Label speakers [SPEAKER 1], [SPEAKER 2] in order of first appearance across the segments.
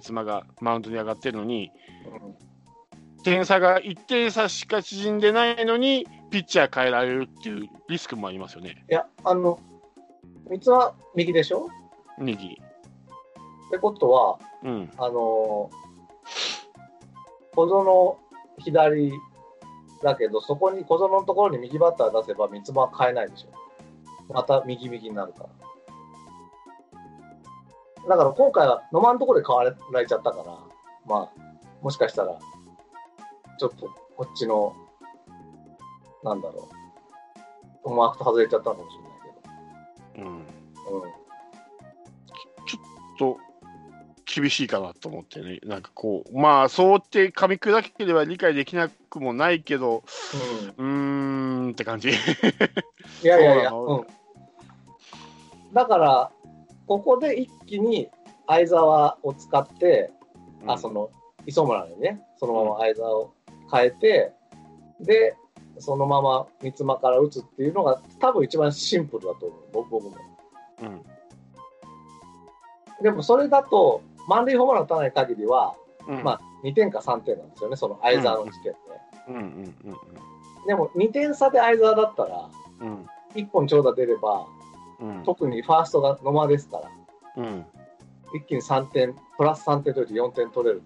[SPEAKER 1] 三間がマウンドに上がってるのに、
[SPEAKER 2] うん
[SPEAKER 1] 点差が1点差しか縮んでないのに、ピッチャー変えられるっていうリスクもありますよね、
[SPEAKER 2] いや、あの、三つは右でしょ？
[SPEAKER 1] 右。
[SPEAKER 2] ってことは、
[SPEAKER 1] うん、
[SPEAKER 2] あの小園左だけど、そこに小園のところに右バッター出せば、三つは変えないでしょ。また右右になるから。だから今回は野間のところで変わられちゃったから、まあ、もしかしたら、ちょっとこっちの、なんだろう、思惑と外れちゃったのかもしれない
[SPEAKER 1] うん、
[SPEAKER 2] けど。うん
[SPEAKER 1] と厳しいかなと思ってね、なんかこう、まあ、そうって噛み砕けでは理解できなくもないけど、
[SPEAKER 2] うん
[SPEAKER 1] うーんって感じ。
[SPEAKER 2] いやいやいや、
[SPEAKER 1] う
[SPEAKER 2] ん。だから、ここで一気に相沢を使って、あ、その、磯村にね、そのまま相沢を変えて、で、そのまま三つ間から打つっていうのが、多分一番シンプルだと思う、僕僕も。
[SPEAKER 1] うん。
[SPEAKER 2] でも、それだと、満塁ホームラン打たない限りは、
[SPEAKER 1] うん。
[SPEAKER 2] まあ、2点か3点なんですよね、その相沢の時点で。
[SPEAKER 1] うん。うんうん
[SPEAKER 2] でも、2点差で相沢だったら、
[SPEAKER 1] うん。
[SPEAKER 2] 1本長打出れば、
[SPEAKER 1] うん
[SPEAKER 2] 特にファーストが野間ですから、
[SPEAKER 1] うん
[SPEAKER 2] 一気に3点、プラス3点取れて4点取れる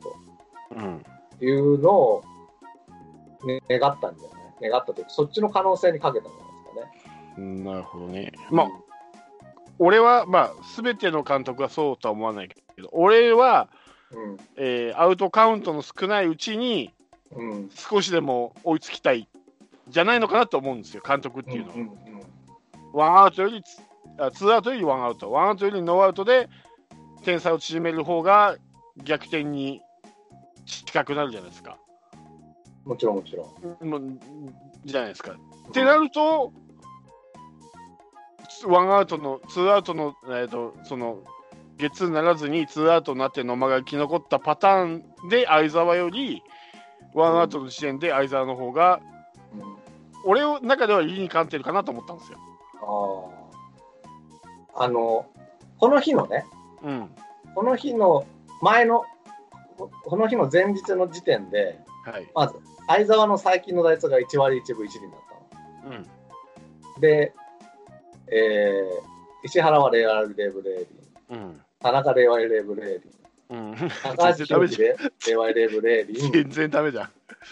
[SPEAKER 1] うん
[SPEAKER 2] というのを、ね、願ったんじゃない願ったというか、そっちの可能性にかけたんじゃないですかね。
[SPEAKER 1] うんなるほどね。まあ、俺は、まあ、すべての監督はそうとは思わないけど、俺は、
[SPEAKER 2] うん。
[SPEAKER 1] えーアウトカウントの少ないうちに、
[SPEAKER 2] うん。うん。
[SPEAKER 1] 少しでも追いつきたいじゃないのかなと思うんですよ、監督っていうのは。
[SPEAKER 2] うんうん
[SPEAKER 1] ワンアウトよりツあ、ツーアウトよりワンアウト、ワンアウトよりノーアウトで点差を縮める方が逆転に近くなるじゃないですか。
[SPEAKER 2] もちろんもちろん。
[SPEAKER 1] もうじゃないですか。ってなると、ワンアウトの、ツーアウトの、えー、とそのゲッツーならずにツーアウトになって野間が生き残ったパターンで相沢より、ワンアウトの時点で相沢の方が、
[SPEAKER 2] うん
[SPEAKER 1] 俺の中では理にかんってるかなと思ったんですよ。
[SPEAKER 2] ああ。あの、この日のね、
[SPEAKER 1] うん。
[SPEAKER 2] この日の前の、ここの日の前日の時点で、
[SPEAKER 1] はい。
[SPEAKER 2] まず、相沢の最近の打率が1割1分1厘だったの。
[SPEAKER 1] うん。
[SPEAKER 2] で、えー、石原は0割0分0厘、
[SPEAKER 1] うん。
[SPEAKER 2] 田中0割0分0厘、
[SPEAKER 1] うん。
[SPEAKER 2] 高橋宏樹で0割0分0
[SPEAKER 1] ゃん。
[SPEAKER 2] 厘、
[SPEAKER 1] 全然ダメじゃん。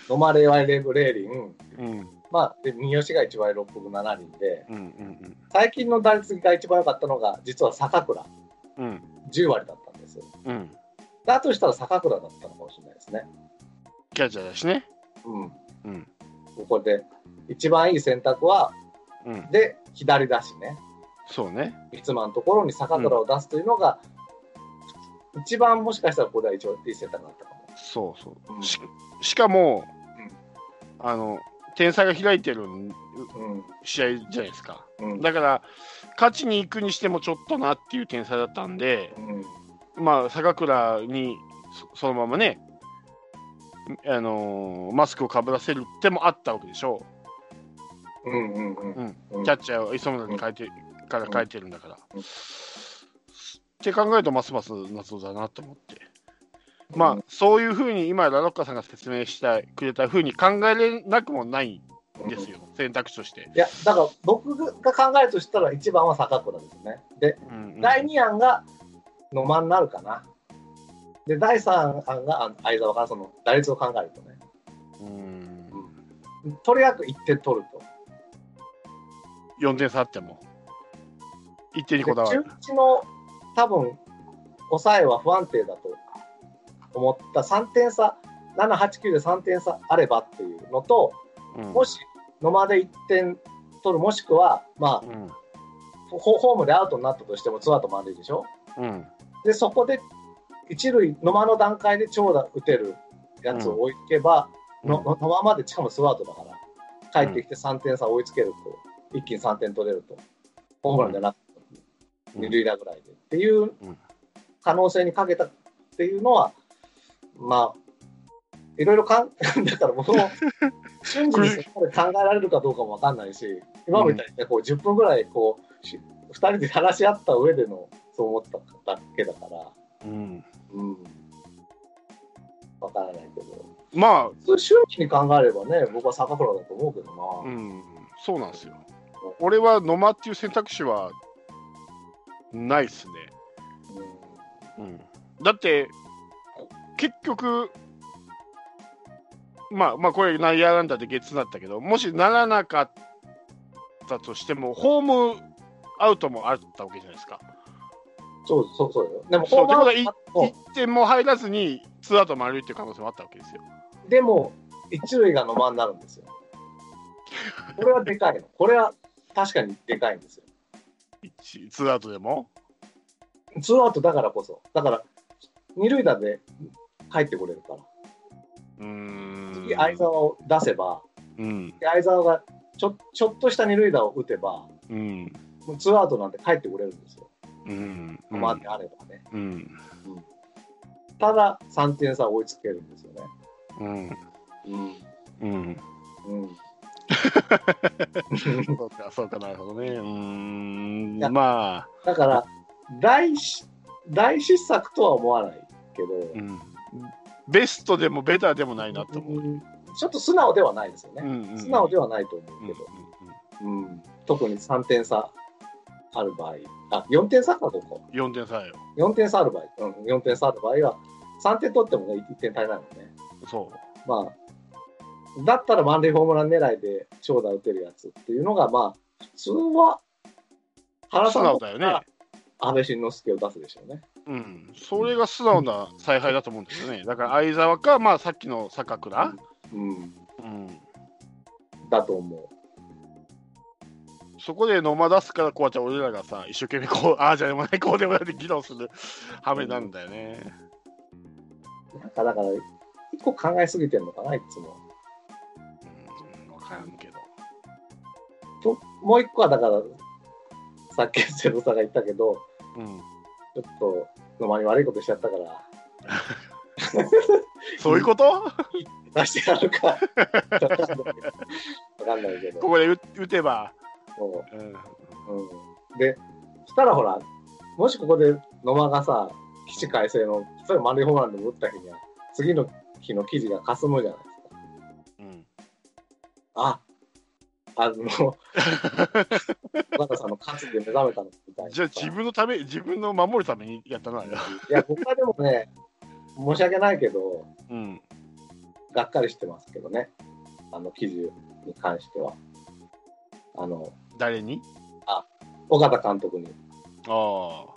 [SPEAKER 2] 野間0割0分0厘、
[SPEAKER 1] うん。
[SPEAKER 2] まあ、で三好が1割6分7厘で、
[SPEAKER 1] うん。うん。
[SPEAKER 2] 最近の打率が一番良かったのが、実は坂倉、
[SPEAKER 1] うん。
[SPEAKER 2] 10割だったんです。
[SPEAKER 1] うん。
[SPEAKER 2] だとしたら坂倉だったのかもしれないですね。
[SPEAKER 1] キャッチャーだしね。
[SPEAKER 2] うん、
[SPEAKER 1] うん。
[SPEAKER 2] ここで。一番いい選択は、
[SPEAKER 1] うん。
[SPEAKER 2] で、左だしね。
[SPEAKER 1] そうね。
[SPEAKER 2] 三つ間のところに坂倉を出すというのが、一番もしかしたらここでは一応いい選択だったかも。
[SPEAKER 1] そうそう。
[SPEAKER 2] うん
[SPEAKER 1] ししかも、あの、点差が開いてる試合じゃないですか。
[SPEAKER 2] うん。うん
[SPEAKER 1] だから、勝ちに行くにしてもちょっとなっていう点差だったんで、
[SPEAKER 2] うん。
[SPEAKER 1] まあ、坂倉にそそのままね、あのーマスクをかぶらせる手もあったわけでしょ。
[SPEAKER 2] うんうんうん。
[SPEAKER 1] う、
[SPEAKER 2] うん。
[SPEAKER 1] キャッチャーを磯村に変えて、から変えてるんだから。
[SPEAKER 2] うん。
[SPEAKER 1] って考えると、ますます謎だなと思って。まあ、そういうふうに今、ラロッカさんが説明してくれたふうに考えられなくもないんですよ、選択肢として。
[SPEAKER 2] いや、だから僕が考えるとしたら一番は坂倉ですね。で、
[SPEAKER 1] うんうん
[SPEAKER 2] 第2案が野間になるかな。で、第3案が相沢からその打率を考えるとね。
[SPEAKER 1] うん
[SPEAKER 2] とりあえず1点取ると。
[SPEAKER 1] 4点差あっても、1点にこだわ
[SPEAKER 2] で
[SPEAKER 1] る。
[SPEAKER 2] 中日の多分、抑えは不安定だと思った3点差、7、8、9で3点差あればっていうのと、
[SPEAKER 1] うん。
[SPEAKER 2] もし野間で1点取る、もしくは、まあ、
[SPEAKER 1] うん。
[SPEAKER 2] ホホームでアウトになったとしても、ツーアウト満塁でしょ？
[SPEAKER 1] うん。
[SPEAKER 2] で、そこで一塁、野間の段階で長打打てるやつを置いけば、のの野間までしかもツーアウトだから、帰ってきて3点差追いつけると、一気に3点取れると、ホームランじゃなくて、二塁打ぐらいでっていう
[SPEAKER 1] うん。
[SPEAKER 2] 可能性にかけたっていうのは、まあ、いろいろかん、だから僕も 瞬時にそこまで考えられるかどうかもわかんないし、今みたいにね、こう10分ぐらいこう、し2人で話し合った上でのそう思っただけだから、
[SPEAKER 1] うん
[SPEAKER 2] うん、わからないけど。
[SPEAKER 1] ま
[SPEAKER 2] 普通、周期に考えればね、僕は坂倉だと思うけど
[SPEAKER 1] あ、う
[SPEAKER 2] な。
[SPEAKER 1] ん、そうなんですよ。俺は野間っていう選択肢はないっすね。うん、だって、結局、まあまあ、これ内野安打でゲッツーだったけど、もしならなかったとしても、ホームアウトもあったわけじゃないですか。
[SPEAKER 2] そうそうそうよ。でも、ホームアウ
[SPEAKER 1] って
[SPEAKER 2] ト
[SPEAKER 1] 1点も入らずに、ツーアウト満塁っていう可能性もあったわけですよ。
[SPEAKER 2] でも、一塁が野間になるんですよ。これはでかいの。これは確かにでかいんですよ。
[SPEAKER 1] 一ツーアウトでも？
[SPEAKER 2] ツーアウトだからこそ。だから、二塁打で帰ってこれるから。
[SPEAKER 1] うーん。
[SPEAKER 2] 次、相沢を出せば、
[SPEAKER 1] うん。
[SPEAKER 2] で相沢がちょちょっとした二塁打を打てば、
[SPEAKER 1] うん。
[SPEAKER 2] もうツーアウトなんて帰ってこれるんですよ。
[SPEAKER 1] うん。
[SPEAKER 2] 野間であればね。
[SPEAKER 1] うん。
[SPEAKER 2] ただ、3点差追いつけるんですよね。
[SPEAKER 1] うん。
[SPEAKER 2] うん。
[SPEAKER 1] うん。
[SPEAKER 2] うん。
[SPEAKER 1] そうか、そうかなるほどね。うーん。まあ、
[SPEAKER 2] だから、大し大失策とは思わないけど、
[SPEAKER 1] うん。ベストでもベターでもないなと思う。
[SPEAKER 2] うんちょっと素直ではないですよね。
[SPEAKER 1] うんうん
[SPEAKER 2] 素直ではないと思
[SPEAKER 1] う
[SPEAKER 2] けど、うん特に3点差ある場合、あ4点差か、ここ。
[SPEAKER 1] 4点差よ。
[SPEAKER 2] 4点差ある場合、うん、4点差ある場合は、3点取ってもね、1点足りないもんね。
[SPEAKER 1] そ
[SPEAKER 2] まあ、だったら満塁ホームラン狙いで長打打てるやつっていうのが、まあ、普通は、
[SPEAKER 1] う。
[SPEAKER 2] 原さん
[SPEAKER 1] だよね。
[SPEAKER 2] 安倍晋之助を出すでしょうね。
[SPEAKER 1] うん。それが素直な采配だと思うんですよね。だから相沢か、まあさっきの坂倉。
[SPEAKER 2] うん、
[SPEAKER 1] うん。
[SPEAKER 2] だと思う。
[SPEAKER 1] そこで野間出すから、こうやって俺らがさ、一生懸命こう、ああじゃでもない、こうでもないって議論する羽目なんだよね。
[SPEAKER 2] なんかだから、一個考えすぎてるのかな、いつも。
[SPEAKER 1] うん、わからんけど。
[SPEAKER 2] ともう一個はだから、さっき瀬戸さんが言ったけど、
[SPEAKER 1] うん。
[SPEAKER 2] ちょっと野間に悪いことしちゃったから、
[SPEAKER 1] そういうこと？
[SPEAKER 2] 出してやるか。わかんないけど。
[SPEAKER 1] ここで打打てば。
[SPEAKER 2] も
[SPEAKER 1] うん。
[SPEAKER 2] ううん、で、したらほら、もしここで野間がさ、起死回生の、例えば満塁ホームランでも打った日には、次の日の記事が霞むじゃないですか。
[SPEAKER 1] うん。
[SPEAKER 2] ああの、岡田さんの勝つで目覚めたのみたいな。
[SPEAKER 1] じゃあ自分のため、自分の守るためにやったのはよ。
[SPEAKER 2] いや、僕はでもね、申し訳ないけど、
[SPEAKER 1] うん。
[SPEAKER 2] がっかりしてますけどね、あの記事に関しては。あの、
[SPEAKER 1] 誰に？
[SPEAKER 2] 岡田監督に。
[SPEAKER 1] ああ。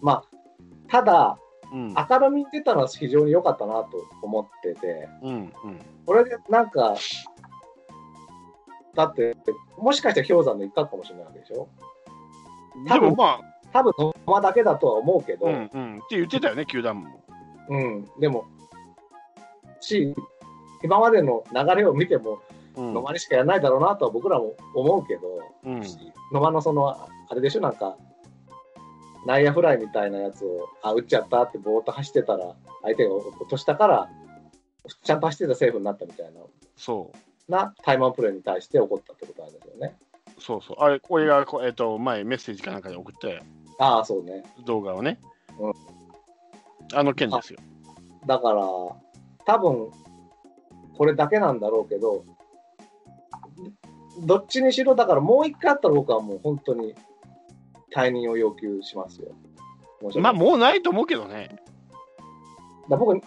[SPEAKER 2] まあ、ただ、
[SPEAKER 1] うん。
[SPEAKER 2] 明るみに出たのは非常に良かったなと思ってて、
[SPEAKER 1] うん。うん。
[SPEAKER 2] これでなんか、だって、もしかしたら氷山の一角かもしれないわけでしょ？
[SPEAKER 1] でもま
[SPEAKER 2] 多分野間だけだとは思うけど、
[SPEAKER 1] あ、うんうん。って言ってたよね、球団も。
[SPEAKER 2] うん、でも、し、今までの流れを見ても、
[SPEAKER 1] うん
[SPEAKER 2] 野間にしかやらないだろうなとは僕らも思うけど、
[SPEAKER 1] うん。
[SPEAKER 2] 野間のその、あれでしょ、なんか、内野フライみたいなやつを、あ、打っちゃったってぼーっと走ってたら、相手が落としたから、ちゃんと走ってたらセーフになったみたいな、
[SPEAKER 1] そう。
[SPEAKER 2] なタイムアンプレーに対して怒ったってことなんですよね。
[SPEAKER 1] そうそう。あれ、俺がこう、えっ、と、前メッセージかなんかで送って、
[SPEAKER 2] ああ、そうね。
[SPEAKER 1] 動画をね。
[SPEAKER 2] うん
[SPEAKER 1] あの件ですよ。
[SPEAKER 2] だから、多分、これだけなんだろうけど、どっちにしろ、だからもう一回あったら僕はもう本当に退任を要求しますよ。
[SPEAKER 1] まあ、もうないと思うけどね。
[SPEAKER 2] だ僕、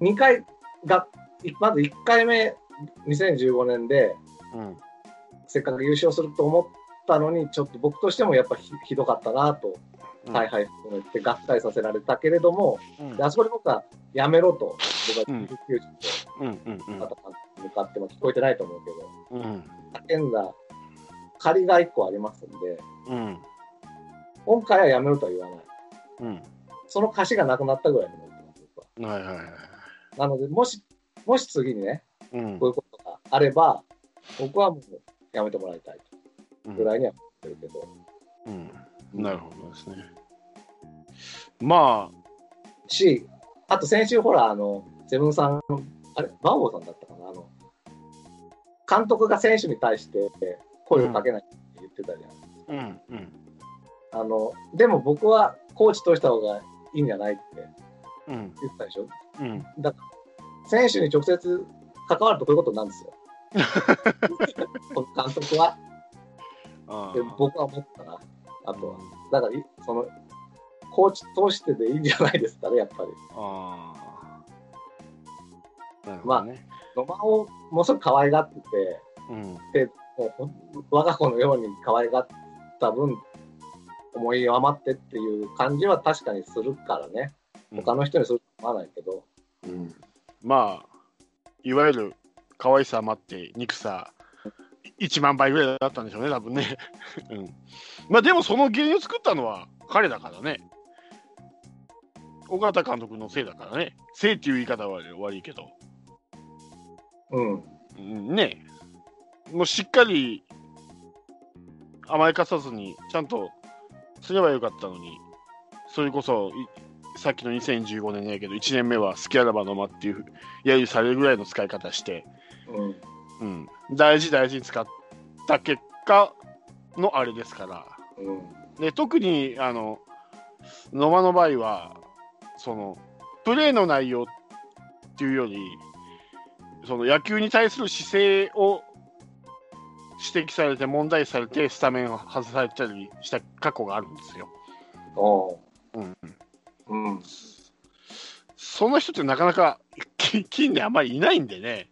[SPEAKER 2] 2回が、いまず1回目、2015年で、
[SPEAKER 1] うん。
[SPEAKER 2] せっかく優勝すると思ったのに、ちょっと僕としてもやっぱひひどかったなと、
[SPEAKER 1] うん
[SPEAKER 2] 大敗含めて合体させられたけれども、
[SPEAKER 1] うん
[SPEAKER 2] であそこで僕はやめろと、僕は
[SPEAKER 1] うん
[SPEAKER 2] 緊急球児
[SPEAKER 1] うんうん
[SPEAKER 2] と、方に向かっても聞こえてないと思うけど、
[SPEAKER 1] うん。
[SPEAKER 2] 叫んだ借りが1個ありますんで、
[SPEAKER 1] うん。
[SPEAKER 2] 今回はやめろとは言わない。
[SPEAKER 1] うん。
[SPEAKER 2] その貸しがなくなったぐらいに思ってます、僕は。
[SPEAKER 1] はいはいはい。
[SPEAKER 2] なので、もし、もし次にね、
[SPEAKER 1] うん
[SPEAKER 2] こういうことがあれば、僕はもうやめてもらいたい
[SPEAKER 1] うん
[SPEAKER 2] ぐらいには思ってるけど、
[SPEAKER 1] うん。なるほどですね。まあ、
[SPEAKER 2] し、あと先週ほら、あの、セブンさん、あれ、バーボーさんだったかな、あの、監督が選手に対して声をかけないって言ってたじゃん。
[SPEAKER 1] うんうん。
[SPEAKER 2] あの、でも僕はコーチとした方がいいんじゃないって
[SPEAKER 1] うん。
[SPEAKER 2] 言ってたでしょ？
[SPEAKER 1] うん。
[SPEAKER 2] だから、選手に直接関わるとこういうことなんですよ。この監督は、
[SPEAKER 1] あ
[SPEAKER 2] で僕は思ったな、あとは。だからい、その、コーチ通してでいいんじゃないですかね、やっぱり。
[SPEAKER 1] ああ。なるほどね。
[SPEAKER 2] 野間をものすごく可愛がってて、
[SPEAKER 1] うん。
[SPEAKER 2] もう我が子のように可愛がった分、思い余ってっていう感じは確かにするからね。他の人にすると思わないけど。
[SPEAKER 1] うん、まあ、いわゆる可愛さ余って憎さ1万倍ぐらいだったんでしょうね、多分ね。うん、まあでもその原因を作ったのは彼だからね。尾形監督のせいだからね。せいっていう言い方は悪いけど。
[SPEAKER 2] うん。
[SPEAKER 1] うん、ねもうしっかり甘やかさずにちゃんとすればよかったのに、それこそいさっきの2015年やけど、1年目は好きあらばの間っていう、揶揄されるぐらいの使い方して、
[SPEAKER 2] うん。
[SPEAKER 1] うん、大事大事に使った結果のあれですから、
[SPEAKER 2] うん。
[SPEAKER 1] で特にあの野間の場合は、そのプレーの内容っていうより、その野球に対する姿勢を指摘されて、問題視されて、スタメンを外されたりした過去があるんですよ。
[SPEAKER 2] う
[SPEAKER 1] ん、
[SPEAKER 2] うん。
[SPEAKER 1] その人ってなかなかき近年あんまりいないんでね。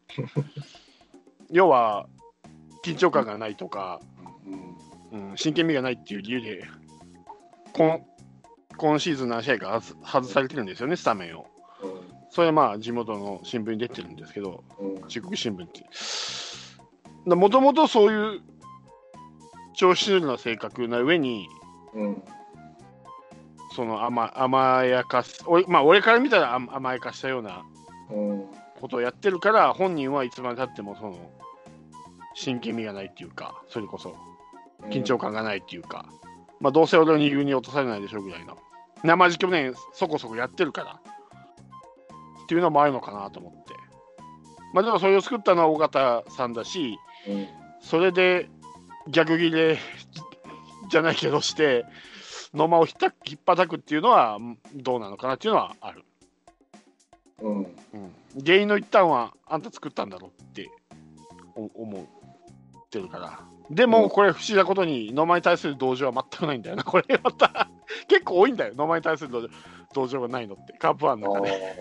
[SPEAKER 1] 要は、緊張感がないとか、
[SPEAKER 2] うん。
[SPEAKER 1] うん、真剣味がないっていう理由で、今今シーズン何試合か外外されてるんですよね、スタメンを。それはまあ地元の新聞に出てるんですけど、
[SPEAKER 2] うん。
[SPEAKER 1] 中国新聞って。もともとそういう調子乗りな性格な上に、
[SPEAKER 2] うん。
[SPEAKER 1] その甘甘やかす、俺,、まあ、俺から見たら甘甘やかしたような
[SPEAKER 2] うん。
[SPEAKER 1] ことをやってるから、本人はいつまでたってもその真剣味がないっていうか、それこそ緊張感がないっていうか、まあ、どうせ俺は二軍に落とされないでしょうぐらいの。生地去年そこそこやってるからっていうのもあるのかなと思って。まあでもそれを作ったのは尾形さんだし、
[SPEAKER 2] うん。
[SPEAKER 1] それで逆切れじゃないけどして、野間をひった引っ叩くっていうのはどうなのかなっていうのはある。
[SPEAKER 2] うん。
[SPEAKER 1] うん、原因の一端はあんた作ったんだろうって思ってるから。でもこれ不思議なことに野間に対する同情は全くないんだよな。これまた結構多いんだよ。野間に対する同情同情がないのって。カープワンの中で。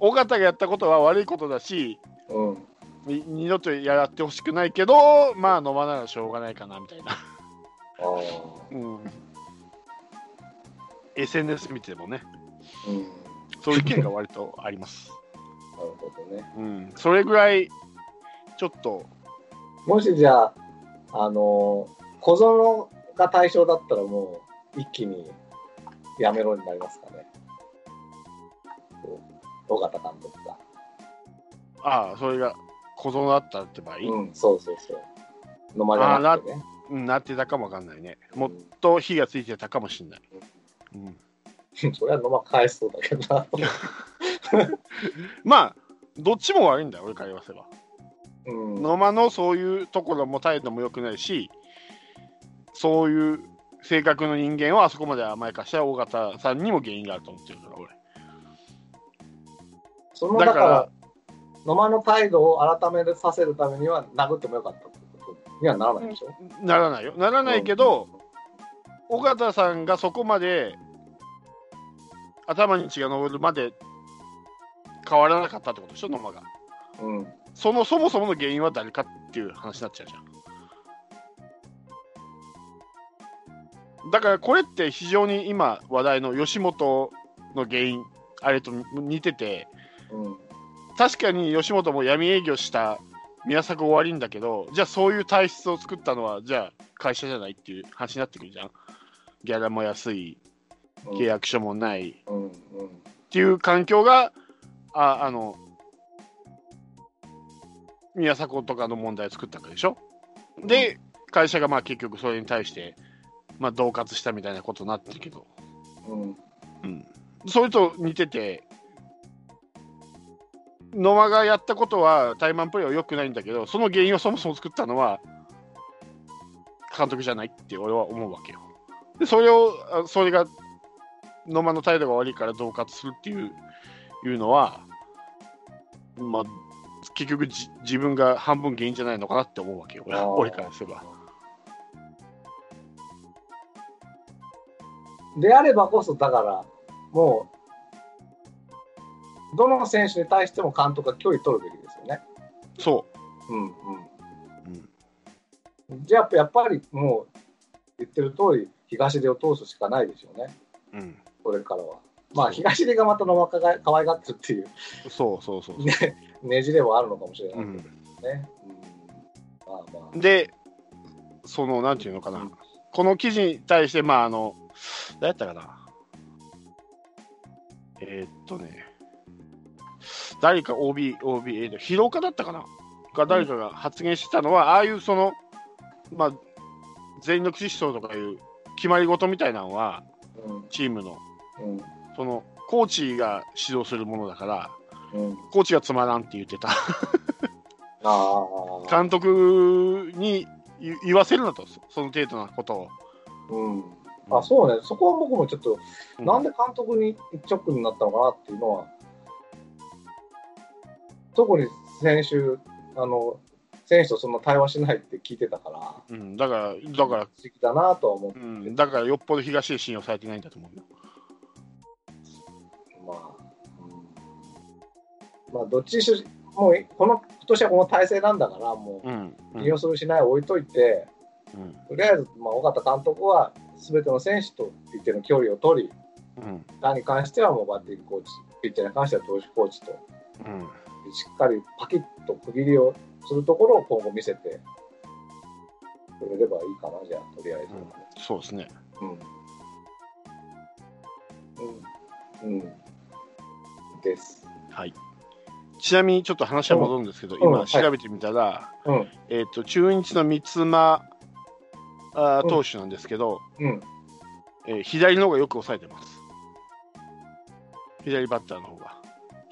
[SPEAKER 1] 尾形がやったことは悪いことだし、
[SPEAKER 2] うん。
[SPEAKER 1] 二度とやらってほしくないけど、まあ野間ならしょうがないかなみたいな。うん、SNS 見てもね、
[SPEAKER 2] うん。
[SPEAKER 1] そういう意見が割とあります。
[SPEAKER 2] なるほどね。
[SPEAKER 1] うん、それぐらい、ちょっと、
[SPEAKER 2] もしじゃあ、あのー小園が対象だったらもう一気にやめろになりますかね。尾形監督が。
[SPEAKER 1] ああ、それが小園だったって場合、
[SPEAKER 2] うん、そうそうそう。野間じゃなくてね。
[SPEAKER 1] うん、なってたかもわかんないね。もっと火がついてたかもしれない。うん、
[SPEAKER 2] それは野間返しそうだけどな。
[SPEAKER 1] まあ、どっちも悪いんだよ、俺から言わせば。
[SPEAKER 2] うん。
[SPEAKER 1] 野間のそういうところも態度も良くないし、そういう性格の人間をあそこまで甘やかした尾形さんにも原因があると思ってるから、俺。
[SPEAKER 2] その
[SPEAKER 1] だか
[SPEAKER 2] らら、野間の態度を改めさせるためには殴ってもよかったってことにはならないでしょ？
[SPEAKER 1] ならないよ。ならないけど、尾形さんがそこまで頭に血が上るまで変わらなかったってことでしょ、野間が。
[SPEAKER 2] うん。
[SPEAKER 1] そのそもそもの原因は誰かっていう話になっちゃうじゃん。だからこれって非常に今話題の吉本の原因、あれと似てて、
[SPEAKER 2] うん。
[SPEAKER 1] 確かに吉本も闇営業した宮迫終わりんだけど、じゃあそういう体質を作ったのは、じゃあ会社じゃないっていう話になってくるじゃん。ギャラも安い、契約書もないっ
[SPEAKER 2] うん。うん。
[SPEAKER 1] ていう環境が、ああの、宮迫とかの問題を作ったわけでしょ？で、会社がまあ結局それに対して、まあ、恫喝したみたいなことになってるけど、
[SPEAKER 2] うん。
[SPEAKER 1] うん、それと似てて、野間がやったことはタイマンプレーは良くないんだけど、その原因をそもそも作ったのは監督じゃないって俺は思うわけよ。で、それを、あそれが野間の態度が悪いから恫喝するっていういうのは、まあ、結局じ自分が半分原因じゃないのかなって思うわけよ、俺からすれば。
[SPEAKER 2] であればこそ、だから、もう、どの選手に対しても監督は距離取るべきですよね。
[SPEAKER 1] そ
[SPEAKER 2] うん
[SPEAKER 1] う。うん
[SPEAKER 2] うん。じゃあ、やっぱりもう、言ってる通り、東出を通すしかないでしょうね、
[SPEAKER 1] うん、
[SPEAKER 2] これからは。まあ、東出がまた野間かが可愛がってるっていう、
[SPEAKER 1] そうそうそう。
[SPEAKER 2] ね、ねじれはあるのかもしれな
[SPEAKER 1] うん
[SPEAKER 2] いけどね。うん、まあまあ。
[SPEAKER 1] で、その、なんていうのかな、
[SPEAKER 2] うん。
[SPEAKER 1] この記事に対して、まあ、あの、誰やったかな。えーっとね、誰か OB、OB、えーと、広岡だったかな。が誰かが発言してたのは、ああいうその、まあ、全力疾走とかいう決まり事みたいなのは、
[SPEAKER 2] うん。
[SPEAKER 1] チームの、
[SPEAKER 2] うん。
[SPEAKER 1] その、コーチが指導するものだから、
[SPEAKER 2] うん、
[SPEAKER 1] コーチがつまらんって言ってた。監督に言言わせるなと、そその程度なことを。
[SPEAKER 2] うん、あそうね、そこは僕もちょっと、
[SPEAKER 1] う
[SPEAKER 2] なんで監督に一直になったのかなっていうのは、特に先週、あの選手とそんな対話しないって聞いてたから、
[SPEAKER 1] うん、だから、だから、
[SPEAKER 2] 不思議だなとは思って、
[SPEAKER 1] うん、だからよっぽど東で信用されてないんだと思うよ。
[SPEAKER 2] まあ、うん、まあ、どっちにしろ、もうこの今年はこの体制なんだから、も
[SPEAKER 1] う
[SPEAKER 2] 利用するしない置いといて、
[SPEAKER 1] うん。
[SPEAKER 2] とりあえず、まあ、尾形監督は、すべての選手と一定の距離を取り、
[SPEAKER 1] うん。
[SPEAKER 2] 打に関してはもうバッティングコーチ、ピッチャーに関しては投手コーチと、
[SPEAKER 1] うん。
[SPEAKER 2] しっかりパキッと区切りをするところを今後見せてくれればいいかな、じゃあ、とりあえず。
[SPEAKER 1] そうですね。
[SPEAKER 2] うん。うん。うん。です。
[SPEAKER 1] はい。ちなみにちょっと話は戻るんですけど、
[SPEAKER 2] うんはい
[SPEAKER 1] 今調べてみたら、
[SPEAKER 2] うん。
[SPEAKER 1] えっ、と、中日の三つ間あー
[SPEAKER 2] うん
[SPEAKER 1] 投手なんですけど、
[SPEAKER 2] うん。
[SPEAKER 1] えー左の方がよく抑えてます。左バッターの方が。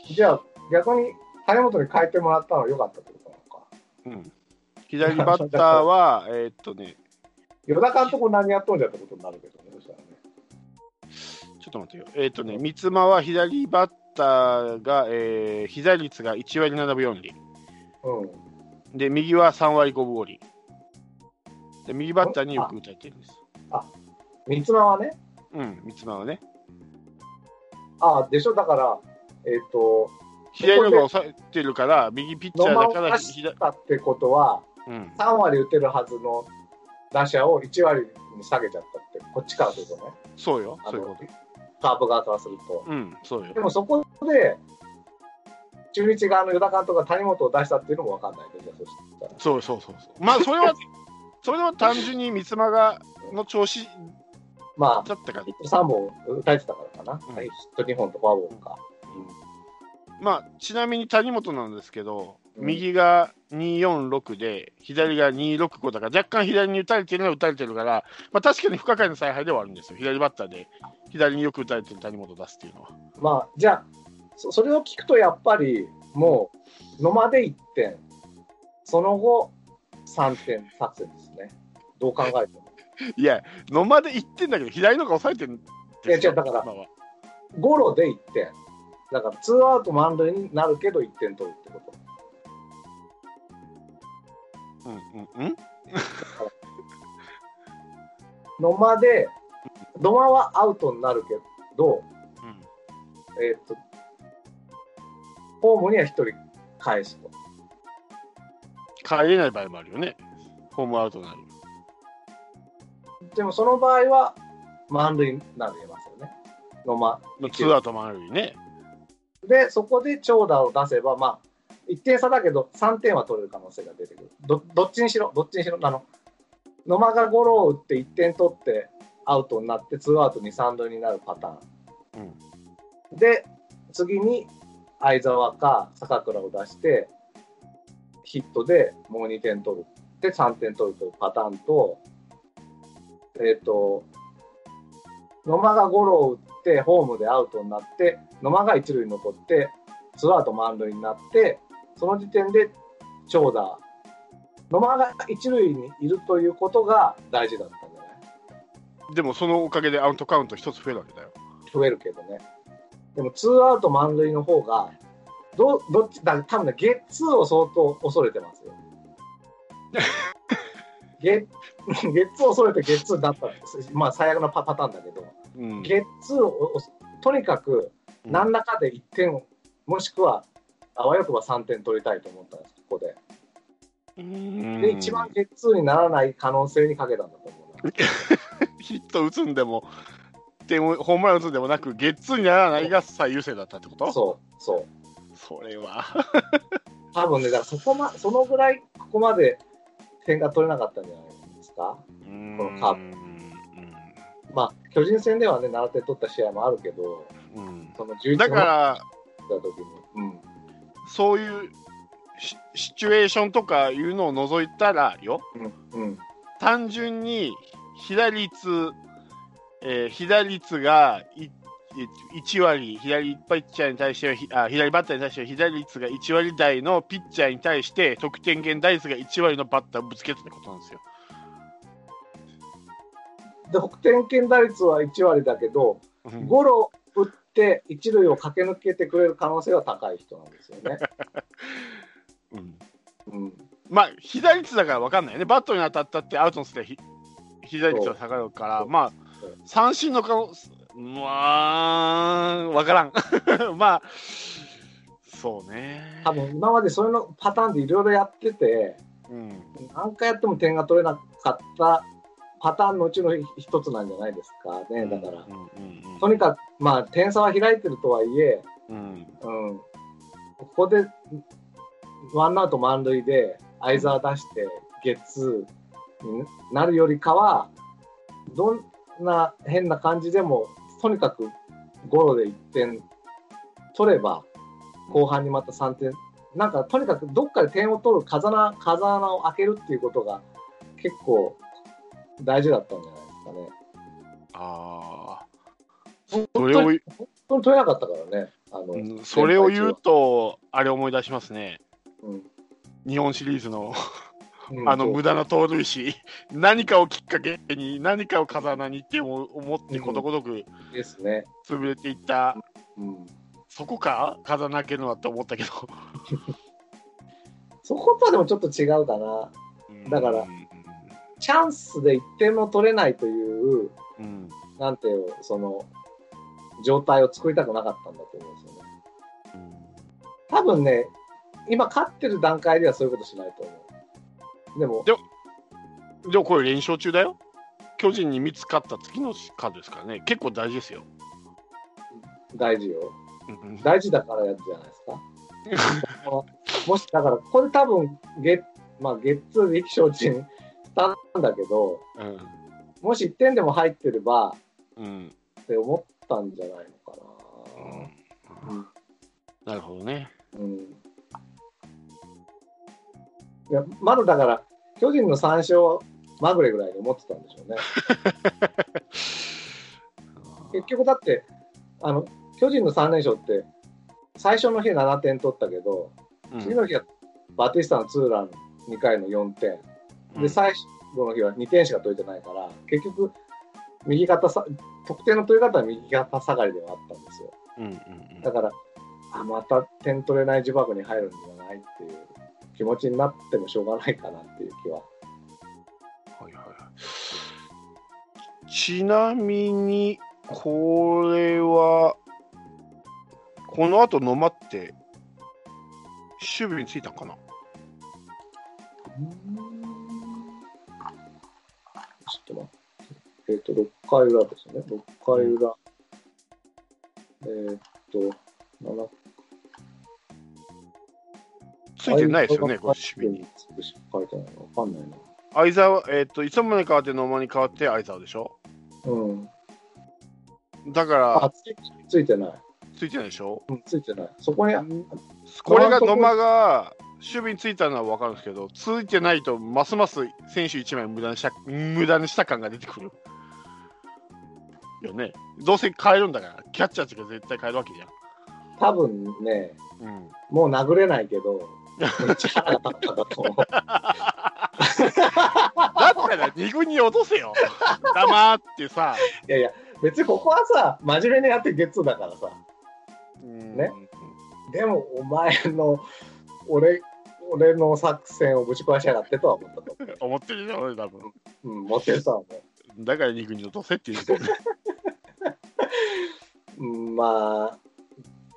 [SPEAKER 2] じゃあ、逆に谷本に変えてもらったのは良かったってこと？
[SPEAKER 1] うん。左 バッターは、えっとね、
[SPEAKER 2] 与田監督何やっとんじゃってことになるけどね、そしたらね。
[SPEAKER 1] ちょっと待ってよ。えっ、とね、三つ間は左バッターが、えー、膝率が1割7分4厘。
[SPEAKER 2] うん。
[SPEAKER 1] で、右は3割5分5厘。で、右バッターによく打たれてるんです。
[SPEAKER 2] 三つ間はね、
[SPEAKER 1] うん、三つ間はね。
[SPEAKER 2] ああ、でしょ、だから、えっ、と、
[SPEAKER 1] 左の方が抑えてるから、右ピッチャーだから左、
[SPEAKER 2] たってことは、
[SPEAKER 1] うん、
[SPEAKER 2] 3割打てるはずの打者を1割に下げちゃったって、こっちからするとね、
[SPEAKER 1] そうよ、そういうこ
[SPEAKER 2] カープ側からすると。
[SPEAKER 1] と。うん、そうよ
[SPEAKER 2] で。もそこで、中日側の与田監督が谷本を出したっていうのも分かんないで、じゃあそしたら。
[SPEAKER 1] そうそうそうそう。まあ、それは、それは単純に三つ間がの調子
[SPEAKER 2] まあ、
[SPEAKER 1] だったから
[SPEAKER 2] ヒ。ット3本打たれてたからかな、
[SPEAKER 1] うん
[SPEAKER 2] ヒット2本とフォアボールか。
[SPEAKER 1] まあ、ちなみに谷本なんですけど、
[SPEAKER 2] うん
[SPEAKER 1] 右が246で、左が265だから、若干左に打たれてるのは打たれてるから、まあ、確かに不可解な采配ではあるんですよ。左バッターで、左によく打たれてる谷本を出すっていうのは。
[SPEAKER 2] まあ、じゃあそ、それを聞くとやっぱり、もう、野間で1点、その後、3点作戦ですね。どう考えても。
[SPEAKER 1] いや、野間で1点だけど、左の方が抑えてるんですよ
[SPEAKER 2] いや違うだからゴロで1点。だから、ツーアウト満塁になるけど1点取るってこと。
[SPEAKER 1] うんうんうん
[SPEAKER 2] 野間で、野間はアウトになるけど、
[SPEAKER 1] うん
[SPEAKER 2] えーっと、ホームには1人返すと。
[SPEAKER 1] 帰れない場合もあるよね。ホームアウトになる。
[SPEAKER 2] でもその場合は満塁になりますよね。野間。
[SPEAKER 1] まあツーアウトもあるよね。
[SPEAKER 2] で、そこで長打を出せば、まあ、1点差だけど3点は取れる可能性が出てくる。どどっちにしろ、どっちにしろ、あの、野間がゴロを打って1点取ってアウトになって、ツーアウトに3塁になるパターン。
[SPEAKER 1] うん。
[SPEAKER 2] で、次に相澤か坂倉を出して、ヒットでもう2点取る。で、3点取るというパターンと、えっ、と、野間がゴロを打って、ホームでアウトになって、野間が一塁に残って、ツーアウト満塁になって、その時点で長打、野間が一塁にいるということが大事だったんじゃない？
[SPEAKER 1] でもそのおかげでアウトカウント一つ増えるわけだよ。
[SPEAKER 2] 増えるけどね。でも、ツーアウト満塁の方が、どどっちだ、多分ね、ゲッツーを相当恐れてますよ。ゲッゲッツーを恐れてゲッツーだったら、まあ、最悪のパパターンだけど、
[SPEAKER 1] うん
[SPEAKER 2] ゲッツーをとにかく何らかで1点、もしくはあわよくば3点取りたいと思ったんです、ここで。
[SPEAKER 1] うん
[SPEAKER 2] で、一番ゲッツーにならない可能性にかけたんだと思うな。
[SPEAKER 1] ヒット打つんでも、でもホームラン打つんでもなく、ゲッツーにならないが最優先だったってこと？
[SPEAKER 2] そう、そう。
[SPEAKER 1] それは。
[SPEAKER 2] 多分ね、だからそこま、そのぐらいここまで点が取れなかったんじゃないですか？
[SPEAKER 1] こ
[SPEAKER 2] のカープまあ、巨人戦ではね、7点取った試合もあるけど、
[SPEAKER 1] うん。うん
[SPEAKER 2] その11
[SPEAKER 1] だから、そういうシシチュエーションとかいうのを除いたらよ、
[SPEAKER 2] うん、うん、
[SPEAKER 1] 単純に被打率、えー被打率がい1割、左ピッチャーに対してはひあ、左バッターに対しては被打率が1割台のピッチャーに対して、得点圏打率が1割のバッターをぶつけたってことなんですよ。
[SPEAKER 2] で、得点圏打率は1割だけど、
[SPEAKER 1] うん。
[SPEAKER 2] ゴロ打って一塁を駆け抜けてくれる可能性は高い人なんですよね。
[SPEAKER 1] うん
[SPEAKER 2] うん、
[SPEAKER 1] まあ、被打率だから分かんないよね、バットに当たったってアウトのすればひ被打率が下がるから、まあ三振の可能まあ、分からん。まあ、そうね。
[SPEAKER 2] 多分今までそういうのパターンでいろいろやってて、
[SPEAKER 1] うん
[SPEAKER 2] 何回やっても点が取れなかったパターンのうちの一つなんじゃないですか。ね。だから、とにかく、まあ、点差は開いてるとはいえ、
[SPEAKER 1] うん。
[SPEAKER 2] うん、ここでワンアウト満塁で相沢出してゲッツーになるよりかはどんな変な感じでもとにかくゴロで1点取れば後半にまた3点なんかとにかくどっかで点を取る風穴風穴を開けるっていうことが結構大事だったんじゃないですかね。
[SPEAKER 1] ああ、
[SPEAKER 2] 本
[SPEAKER 1] それを
[SPEAKER 2] 本当に取れなかったからね。あの
[SPEAKER 1] うんそれを言うと、あれ思い出しますね。
[SPEAKER 2] うん
[SPEAKER 1] 日本シリーズの
[SPEAKER 2] うん
[SPEAKER 1] あの無駄な盗塁し、何かをきっかけに、何かを風穴にって思ってことごとく
[SPEAKER 2] ですね。
[SPEAKER 1] 潰れていった、
[SPEAKER 2] うん
[SPEAKER 1] そこか、風穴開けるのはって思ったけど。
[SPEAKER 2] そことはでもちょっと違うかな。だから
[SPEAKER 1] うん
[SPEAKER 2] チャンスで1点も取れないという、
[SPEAKER 1] うん
[SPEAKER 2] なんていう、その、状態を作りたくなかったんだと思うんですよね。多分ね、今勝ってる段階ではそういうことしないと思う。でも、
[SPEAKER 1] でもこれ連勝中だよ。巨人に見つかった次のカードですからね、結構大事ですよ。
[SPEAKER 2] 大事よ。
[SPEAKER 1] うん
[SPEAKER 2] 大事だからやるじゃないですか。もし、だから、これ多分、ゲまあ、ゲッツーで意気消沈したんだけど、
[SPEAKER 1] うん
[SPEAKER 2] もし1点でも入ってれば
[SPEAKER 1] うん
[SPEAKER 2] って思ったんじゃないのかな。うん
[SPEAKER 1] なるほどね。
[SPEAKER 2] うんいやまだだから、巨人の3勝まぐれぐらいに思ってたんでしょうね。結局だって、あの巨人の3連勝って、最初の日7点取ったけど、
[SPEAKER 1] うん
[SPEAKER 2] 次の日はバティスタのツーラン2回の4点、
[SPEAKER 1] うん
[SPEAKER 2] で最後の日は2点しか取れてないから、結局、右肩さ得点の取り方は右肩下がりではあったんですよ。
[SPEAKER 1] うんうん
[SPEAKER 2] だから、あまた点取れない呪縛に入るんじゃないっていう気持ちになってもしょうがないかなっていう気は。
[SPEAKER 1] はいはい、ちなみに、これは、この後野間って、守備についたんかな？
[SPEAKER 2] ちょっと待って。えっ、と、6回裏ですね。6回裏。えっ、と、7
[SPEAKER 1] ついてないですよね、これ守備に。。
[SPEAKER 2] 書いてないのわかんないな。
[SPEAKER 1] 相沢、えっ、と、磯村に変わって野間に変わって相沢でしょ？
[SPEAKER 2] うん。
[SPEAKER 1] だから
[SPEAKER 2] あ、、ついついてない。
[SPEAKER 1] ついてないでしょ？
[SPEAKER 2] うん、ついてない。そこに、
[SPEAKER 1] これが野間が守備についたのは分かるんですけど、ついてないと、ますます選手1枚無駄にした無駄にした感が出てくる。よね。どうせ変えるんだから、キャッチャーとか絶対変えるわけじ
[SPEAKER 2] 多分ね、
[SPEAKER 1] ゃん。うん、
[SPEAKER 2] もう殴れないけど、めっちゃ腹が立ったんだと思う。
[SPEAKER 1] だったら2軍に落とせよ。黙ってさ。
[SPEAKER 2] いやいや、別にここはさ、真面目にやってゲッツーだからさ。
[SPEAKER 1] うん
[SPEAKER 2] ねでも、お前の、俺、俺の作戦をぶち壊しやがってとは思ったと思
[SPEAKER 1] 思ってるよ、俺多分。
[SPEAKER 2] う。うん、持ってるとは思
[SPEAKER 1] だから肉に落とせって言うけどね。
[SPEAKER 2] う。うん、まあ、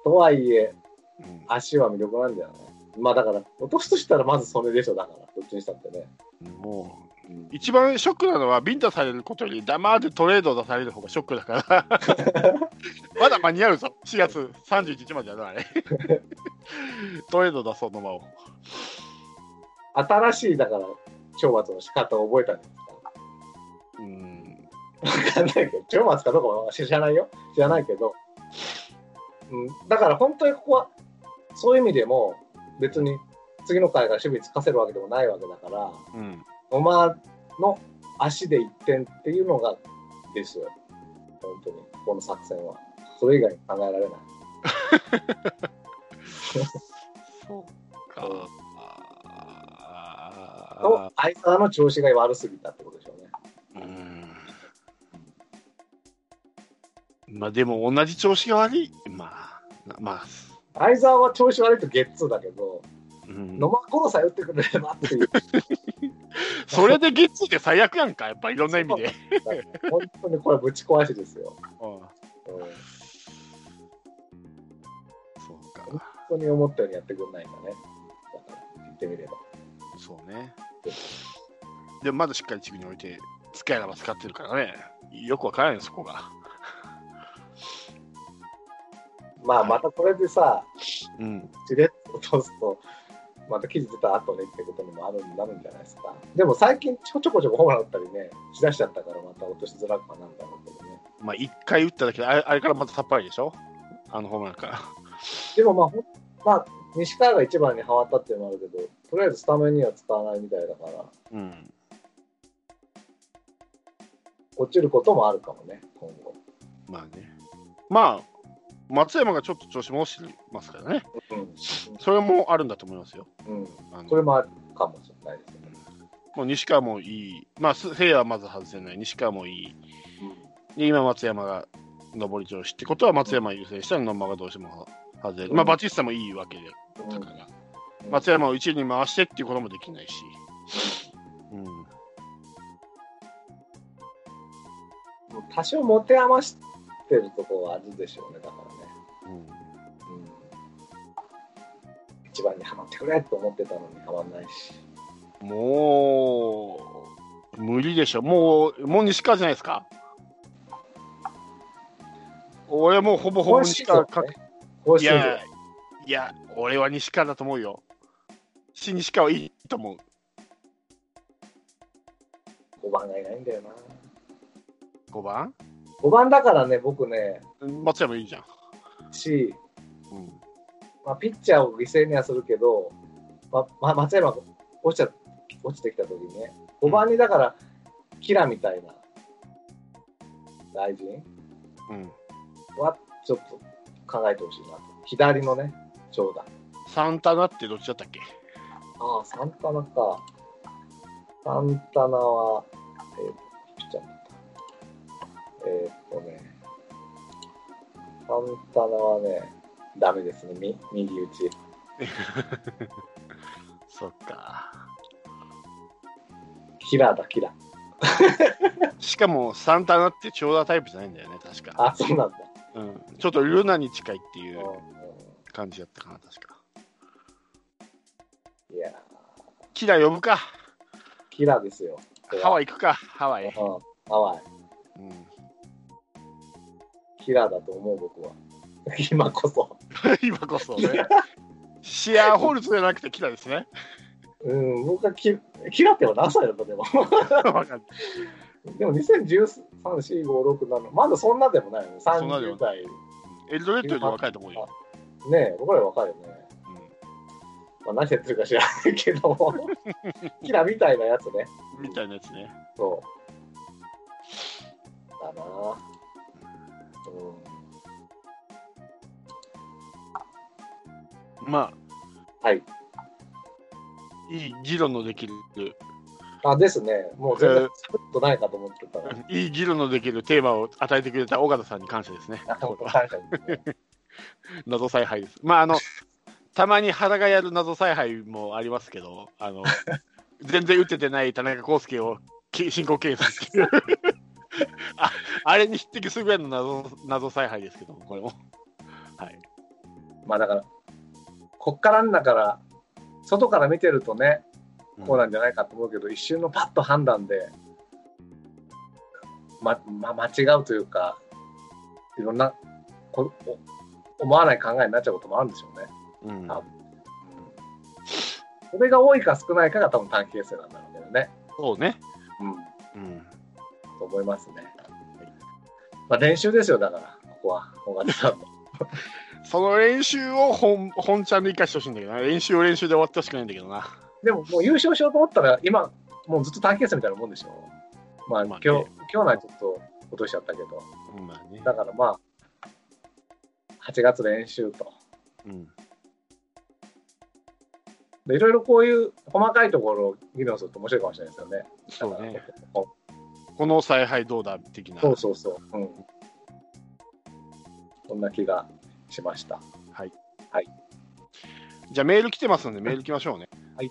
[SPEAKER 2] とはいえ、
[SPEAKER 1] うん
[SPEAKER 2] 足は魅力なんだよね。まあだから、落とすとしたらまずそれでしょ、だから、どっちにしたってね。
[SPEAKER 1] もう、一番ショックなのは、ビンタされることより黙ってトレード出される方がショックだから。まだ間に合うぞ、4月31日までやるあれ。トレード出そうの間を。
[SPEAKER 2] 新しい、だから、懲罰の仕方を覚えたんですか？
[SPEAKER 1] うん。
[SPEAKER 2] わかんないけど、懲罰かどうかは知らないよ。知らないけど。うん、だから本当にここは、そういう意味でも、別に次の回から守備つかせるわけでもないわけだから、
[SPEAKER 1] うん。
[SPEAKER 2] 野間の足で1点っていうのがですよ。本当に、この作戦は。それ以外に考えられない。
[SPEAKER 1] そうか。
[SPEAKER 2] と、相沢の調子が悪すぎたってことでしょうね。
[SPEAKER 1] うん。まあでも同じ調子が悪い。まあ、まあ、
[SPEAKER 2] 相沢は調子悪いとゲッツー。だけど、野間殺さえ打ってくれればっていう。
[SPEAKER 1] それでゲッツー。って最悪やんか、やっぱりいろんな意味で。
[SPEAKER 2] 本当にこれぶち壊しですよ。
[SPEAKER 1] うん
[SPEAKER 2] うん当に思ったようにやってくれないんだね。だから言ってみれば。
[SPEAKER 1] そうね。でもまだしっかりチームに置いて、使いなら使ってるからね。よくわからないよそこが。
[SPEAKER 2] まあまたこれでさ、
[SPEAKER 1] うん。
[SPEAKER 2] しれっと落とすと、また記事出た後ねってことにもあるなるんじゃないですか。でも最近ちょこちょこちょこホームラン打ったりね、しだしちゃったからまた落としづらくはなんだろうけどね。
[SPEAKER 1] まあ、一回打っただけで、あれあれからまたさっぱりでしょ？あのホームランから。
[SPEAKER 2] でもまあ、まあ、西川が一番にはまったっていうのもあるけど、とりあえずスタメンには使わないみたいだから、
[SPEAKER 1] うん。
[SPEAKER 2] 落ちることもあるかもね、今後。
[SPEAKER 1] まあね。まあ、松山がちょっと調子戻してますからね。それもあるんだと思いますよ。
[SPEAKER 2] うん。それもあるかもしれないですね。
[SPEAKER 1] もう西川もいい。まあ、せいやはまず外せない。西川もいい。で今、松山が上り調子ってことは、松山優先したら野間がどうしても外れる。まあ、バティスタもいいわけで、
[SPEAKER 2] うん
[SPEAKER 1] だから。
[SPEAKER 2] うん
[SPEAKER 1] 松山を一塁に回してっていうこともできないし。うん。
[SPEAKER 2] 多少持て余してるところはあるでしょうね、だからね。
[SPEAKER 1] うん
[SPEAKER 2] うん。一番にはまってくれと思ってたのにはまんないし。
[SPEAKER 1] もう、無理でしょ。もう、もう西川じゃないですか。俺もうほぼほぼ西川か、
[SPEAKER 2] ね。
[SPEAKER 1] いや、いや、俺は西川だと思うよ。し、西川いいと思う。
[SPEAKER 2] 5番がいないんだよな。
[SPEAKER 1] 5番
[SPEAKER 2] ？5番だからね、僕ね、
[SPEAKER 1] 松山いいじゃん。
[SPEAKER 2] し、
[SPEAKER 1] うん。
[SPEAKER 2] まあ、ピッチャーを犠牲にはするけど、まま松山が落ちちゃ落ちてきた時にね、5番にだから、キラみたいな大臣
[SPEAKER 1] うん。
[SPEAKER 2] はちょっと考えてほしいなと。左のね、長打。
[SPEAKER 1] サンタナってどっちだったっけ？
[SPEAKER 2] ああ、サンタナか。サンタナは、えー、ピッチャーだった。えー、っとね、サンタナはね、ダメですね、み右打ち。
[SPEAKER 1] そっか。
[SPEAKER 2] キラーだ、キラー。
[SPEAKER 1] しかも、サンタナって長打タイプじゃないんだよね、確か。
[SPEAKER 2] あ、そうなんだ。
[SPEAKER 1] うん。ちょっとルナに近いっていう
[SPEAKER 2] うん
[SPEAKER 1] 感じだったかな、確か。
[SPEAKER 2] いや
[SPEAKER 1] キラ呼ぶか。
[SPEAKER 2] ー、キラーですよ。
[SPEAKER 1] ハワイ行くか、ハワイ。
[SPEAKER 2] うん、ハワイ。
[SPEAKER 1] うん。
[SPEAKER 2] キラーだと思う、僕は。今こそ。
[SPEAKER 1] 今こそね。シアーホルツじゃなくてキラですね。
[SPEAKER 2] うん、僕はキキラーっては何歳だったでも。でも2013、4、5、6、7、まだそんなでもないよね。
[SPEAKER 1] そんなでも
[SPEAKER 2] 30代。
[SPEAKER 1] エルドレッドより若いと思うよ。
[SPEAKER 2] ねえ、僕ら若いよね。
[SPEAKER 1] うん
[SPEAKER 2] まあ、何やってるか知らないけど、キラみたいなやつね。
[SPEAKER 1] みたいなやつね。
[SPEAKER 2] そう。だなぁ。
[SPEAKER 1] まあ、
[SPEAKER 2] はい。
[SPEAKER 1] いい議論のできる
[SPEAKER 2] あですね、もう全然作ることないかと思ってたら、
[SPEAKER 1] いい議論のできるテーマを与えてくれた尾形さんに感謝ですね。
[SPEAKER 2] ですね
[SPEAKER 1] 謎采配です。まあ、あの、たまに原がやる謎采配もありますけど、あの、全然打ててない田中康介をき進行形成っていうあ、あれに匹敵するぐらいの謎謎采配ですけども、これも。はい。
[SPEAKER 2] まあだから、こっからんだから、外から見てるとね、こうなんじゃないかと思うけど、一瞬のパッと判断で、ま、ま、間違うというか、いろんなこお思わない考えになっちゃうこともあるんでしょうね。
[SPEAKER 1] うん
[SPEAKER 2] あそれが多いか少ないかが多分短期決戦なんだろうけどね。
[SPEAKER 1] そうね。
[SPEAKER 2] うん。
[SPEAKER 1] うん。
[SPEAKER 2] と思いますね。まあ練習ですよ、だから、ここは、大型さんの。
[SPEAKER 1] その練習を本本ちゃんで生かしてほしいんだけどな。練習を練習で終わってほしくないんだけどな。
[SPEAKER 2] でももう優勝しようと思ったら、今、もうずっと短期決戦みたいなもんでしょ。まあ、
[SPEAKER 1] まあね
[SPEAKER 2] 今日、今日ならちょっと落としちゃったけど、
[SPEAKER 1] うんまあね。
[SPEAKER 2] だからまあ、8月練習と。
[SPEAKER 1] うん。
[SPEAKER 2] でいろいろこういう細かいところを議論すると面白いかもしれないですよね。
[SPEAKER 1] そうね。この采配どうだ的な。
[SPEAKER 2] そうそうそう。うん。そんな気がしました。
[SPEAKER 1] じゃあメール来てますのでメール来ましょうね。
[SPEAKER 2] はい。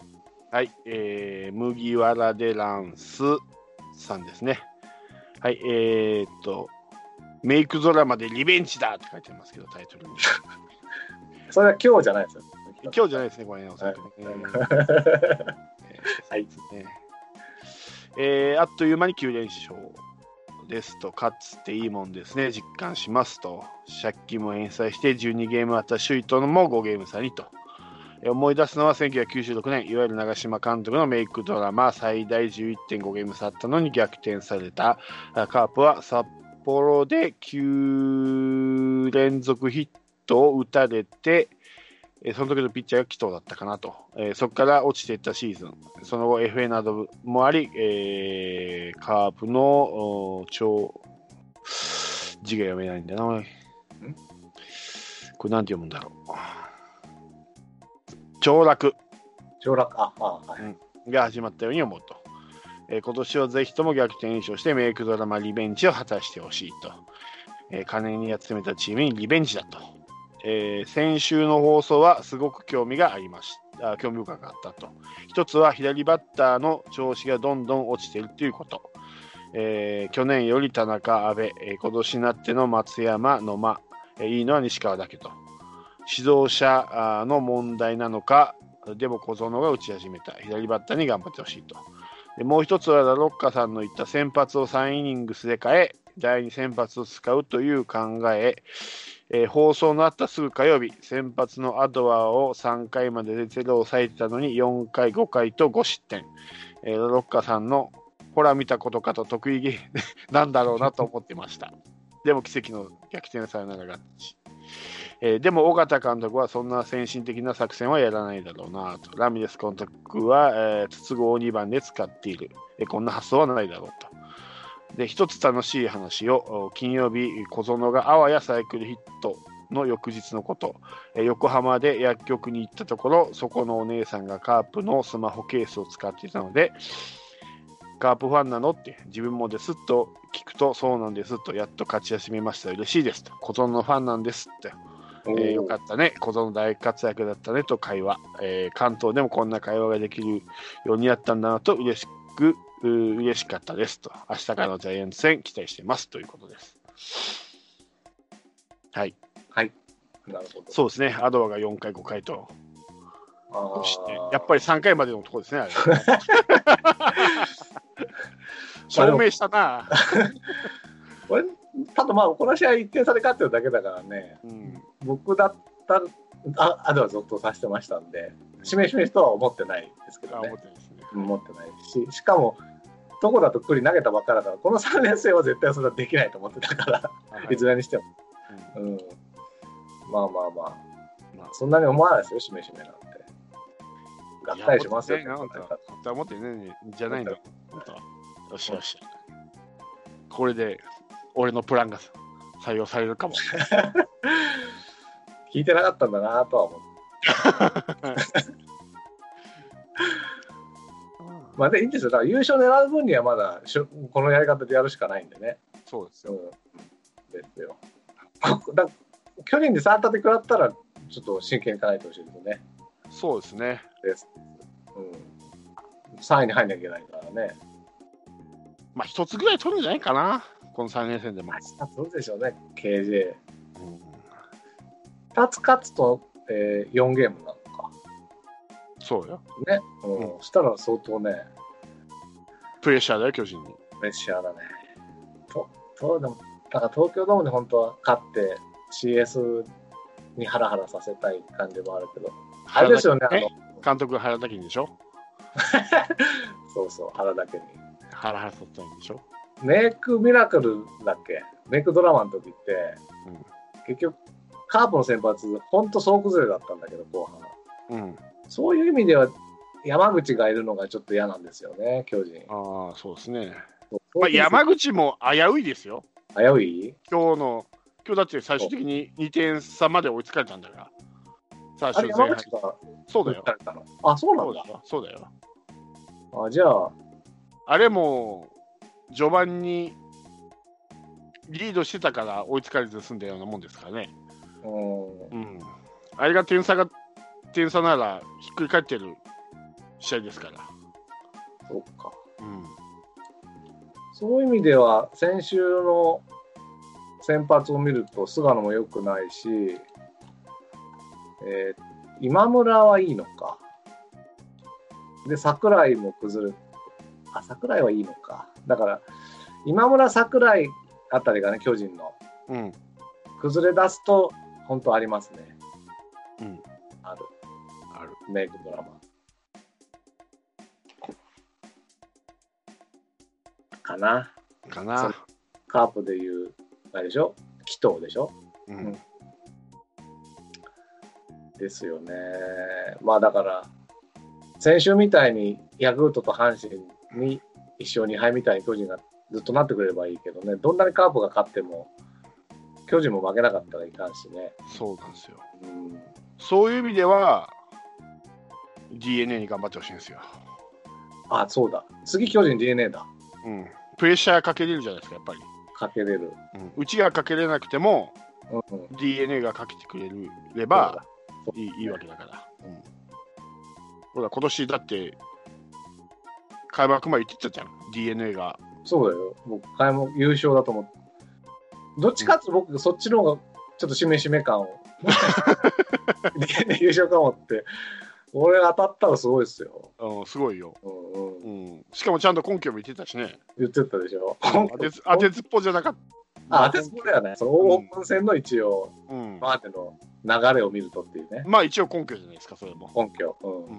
[SPEAKER 1] はい。えー、麦わらでランスさんですね。はい。えー、っと、メイクドラマでリベンジだって書いてますけど、タイトルに。
[SPEAKER 2] それは今日じゃないですよ。
[SPEAKER 1] 今日じゃないですね、これね、おそらくね。えー
[SPEAKER 2] はい
[SPEAKER 1] えーあっという間に9連勝ですと、勝つっていいもんですね、実感しますと、借金も返済して12ゲームあった首位とのも5ゲーム差にと。えー思い出すのは1996年、いわゆる長嶋監督のメイクドラマ、最大11.5ゲーム差あったのに逆転された。あカープは札幌で9連続ヒットを打たれて、えーその時のピッチャーが紀藤だったかなと、えーそこから落ちていったシーズン、その後 FA などもあり、えーカープのお超字が読めないんだな、これなんて読むんだろう。凋落
[SPEAKER 2] 上落、あ、あ、はい。
[SPEAKER 1] が始まったように思うと。えー今年はぜひとも逆転優勝してメイクドラマリベンジを果たしてほしいと。えー金に集めたチームにリベンジだと。えー先週の放送はすごく興味がありました。あ興味深かったと。一つは左バッターの調子がどんどん落ちているということ。えー去年より田中、阿部、えー今年になっての松山、野間、えーいいのは西川だけど。指導者の問題なのか、でも小園が打ち始めた。左バッターに頑張ってほしいと。でもう一つはラロッカさんの言った先発を3イニングスで変え、第2先発を使うという考え、えー放送のあったすぐ火曜日、先発のアドアを3回までで0を抑えてたのに4回、5回と5失点。えーラロッカさんのほら見たことかと得意げ なんだろうなと思ってました。でも奇跡の逆転サヨナラ勝ち。えーでも、尾形監督はそんな先進的な作戦はやらないだろうなと。ラミレス監督は、えー筒香を2番で使っている、えこんな発想はないだろうと。で、一つ楽しい話を、金曜日、小園があわやサイクルヒットの翌日のこと、え横浜で薬局に行ったところ、そこのお姉さんがカープのスマホケースを使っていたので、カープファンなのって自分もですと聞くとそうなんですとやっと勝ち始めました。嬉しいですと。小園のファンなんですって。えーよかったね、小園大活躍だったねと会話、えー関東でもこんな会話ができるようになったんだなと嬉しく、うー嬉しかったです。と、明日からのジャイアンツ戦期待してます。ということです。はい、
[SPEAKER 2] なるほど。
[SPEAKER 1] そうですね、アドアが4回、5回と。やっぱり3回までのところですね、あれ。証明したな。
[SPEAKER 2] ただまあ、この試合1点差で勝ってるだけだからね、
[SPEAKER 1] うん
[SPEAKER 2] 僕だったら、あ、あでは続投させてましたんで、しめしめしとは思ってないですけ
[SPEAKER 1] あ
[SPEAKER 2] どね
[SPEAKER 1] 思っ。てるんですね。
[SPEAKER 2] 思ってないし、しかも、どこだと栗投げたばっかだから、この3連戦は絶対それはできないと思ってたから、
[SPEAKER 1] はい
[SPEAKER 2] いずれにしても。
[SPEAKER 1] うん
[SPEAKER 2] うん。まあまあまあ、
[SPEAKER 1] まあ
[SPEAKER 2] そんなに思わないですよ、しめしめなんて。がっかりしますよ、
[SPEAKER 1] て思ってねじゃないんだ。よしよし。これで俺のプランが採用されるかも。
[SPEAKER 2] 聞いてなかったんだなとは思って。まあでいいんですよ。だから優勝狙う分にはまだしょこのやり方でやるしかないんでね。うん
[SPEAKER 1] そうですよ。。
[SPEAKER 2] ですよ。だ去年で3立て食らったら、ちょっと真剣にいかないとほしいですね。
[SPEAKER 1] そうですね。
[SPEAKER 2] うん。3位に入んなきゃいけないからね。
[SPEAKER 1] まあ、一つぐらい取るんじゃないかな、この3年戦でも。
[SPEAKER 2] 明日取るでしょうね、KJ。
[SPEAKER 1] うん
[SPEAKER 2] 2つ勝つと、えー、4ゲームなのか。
[SPEAKER 1] そうよ。
[SPEAKER 2] ね。うん。したら相当ね、
[SPEAKER 1] プレッシャーだよ、巨人に。
[SPEAKER 2] プレッシャーだね。と、と、でも、なんか東京ドームで本当は勝って CS にハラハラさせたい感じもあるけど、あれですよね、あ
[SPEAKER 1] え
[SPEAKER 2] の、
[SPEAKER 1] 監督が原田金でしょ？
[SPEAKER 2] そうそう、原だけに。
[SPEAKER 1] 原原さったんでしょ？
[SPEAKER 2] メイクミラクルだっけ？メイクドラマの時って、
[SPEAKER 1] うん
[SPEAKER 2] 結局、カープの先発、本当総崩れだったんだけど、後半。
[SPEAKER 1] うん。
[SPEAKER 2] そういう意味では、山口がいるのがちょっと嫌なんですよね、巨人。
[SPEAKER 1] ああ、そうですね。まあ、山口も危ういですよ。
[SPEAKER 2] 危うい？
[SPEAKER 1] 今日の、今日だって最終的に2点差まで追いつかれたんだから。最終前半
[SPEAKER 2] 山口が
[SPEAKER 1] そうだよ
[SPEAKER 2] あ、そうなんだ
[SPEAKER 1] そうだ。よ。そうだよ。
[SPEAKER 2] あじゃあ、
[SPEAKER 1] あれも、序盤にリードしてたから追いつかれず済んだようなもんですからね。
[SPEAKER 2] うん、
[SPEAKER 1] うん。あれが点差が、点差ならひっくり返ってる試合ですから。
[SPEAKER 2] そっか。
[SPEAKER 1] うん。
[SPEAKER 2] そういう意味では、先週の先発を見ると、菅野も良くないし、えー今村はいいのか。で、桜井も崩れ、あ、桜井はいいのか。だから、今村、桜井あたりがね、巨人の、
[SPEAKER 1] うん。
[SPEAKER 2] 崩れ出すと、本当ありますね。
[SPEAKER 1] うん。
[SPEAKER 2] ある、
[SPEAKER 1] ある。
[SPEAKER 2] メイクドラマ。かな。
[SPEAKER 1] かな。
[SPEAKER 2] カープでいう、あれでしょ？紀藤でしょ？
[SPEAKER 1] うん。
[SPEAKER 2] ですよね。まあだから、先週みたいにヤクルトと阪神に1勝2敗みたいに巨人がずっとなってくれればいいけどね、どんなにカープが勝っても、巨人も負けなかったらいかんしね。
[SPEAKER 1] そうなんですよ。
[SPEAKER 2] うん、
[SPEAKER 1] そういう意味では、DNA に頑張ってほしいんですよ。
[SPEAKER 2] あ、そうだ。次巨人 DNA だ。
[SPEAKER 1] うん。プレッシャーかけれるじゃないですか、やっぱり。
[SPEAKER 2] かけれる。
[SPEAKER 1] うん、うちがかけれなくても、
[SPEAKER 2] うんうん。
[SPEAKER 1] DNA がかけてくれるれば
[SPEAKER 2] だ
[SPEAKER 1] いいいいわけだから。うん、ほら、今年だって、開幕前言ってたじゃん、DNA が。
[SPEAKER 2] そうだよ。僕、開幕優勝だと思って。どっちかって僕、そっちの方がちょっとしめしめ感を。優勝かもって。俺当たったらすごいですよ。
[SPEAKER 1] うん、すごいよ、
[SPEAKER 2] うんうん。
[SPEAKER 1] うん。しかもちゃんと根拠も言ってたしね。
[SPEAKER 2] 言ってたでしょ。
[SPEAKER 1] うん 当てずっぽじゃなかった。
[SPEAKER 2] あ、当てずっぽだよね。そのオープン戦の一応、
[SPEAKER 1] うん、
[SPEAKER 2] 今までの流れを見るとっていうね。
[SPEAKER 1] まあ一応根拠じゃないですか、それも。
[SPEAKER 2] 根拠。
[SPEAKER 1] う
[SPEAKER 2] うん。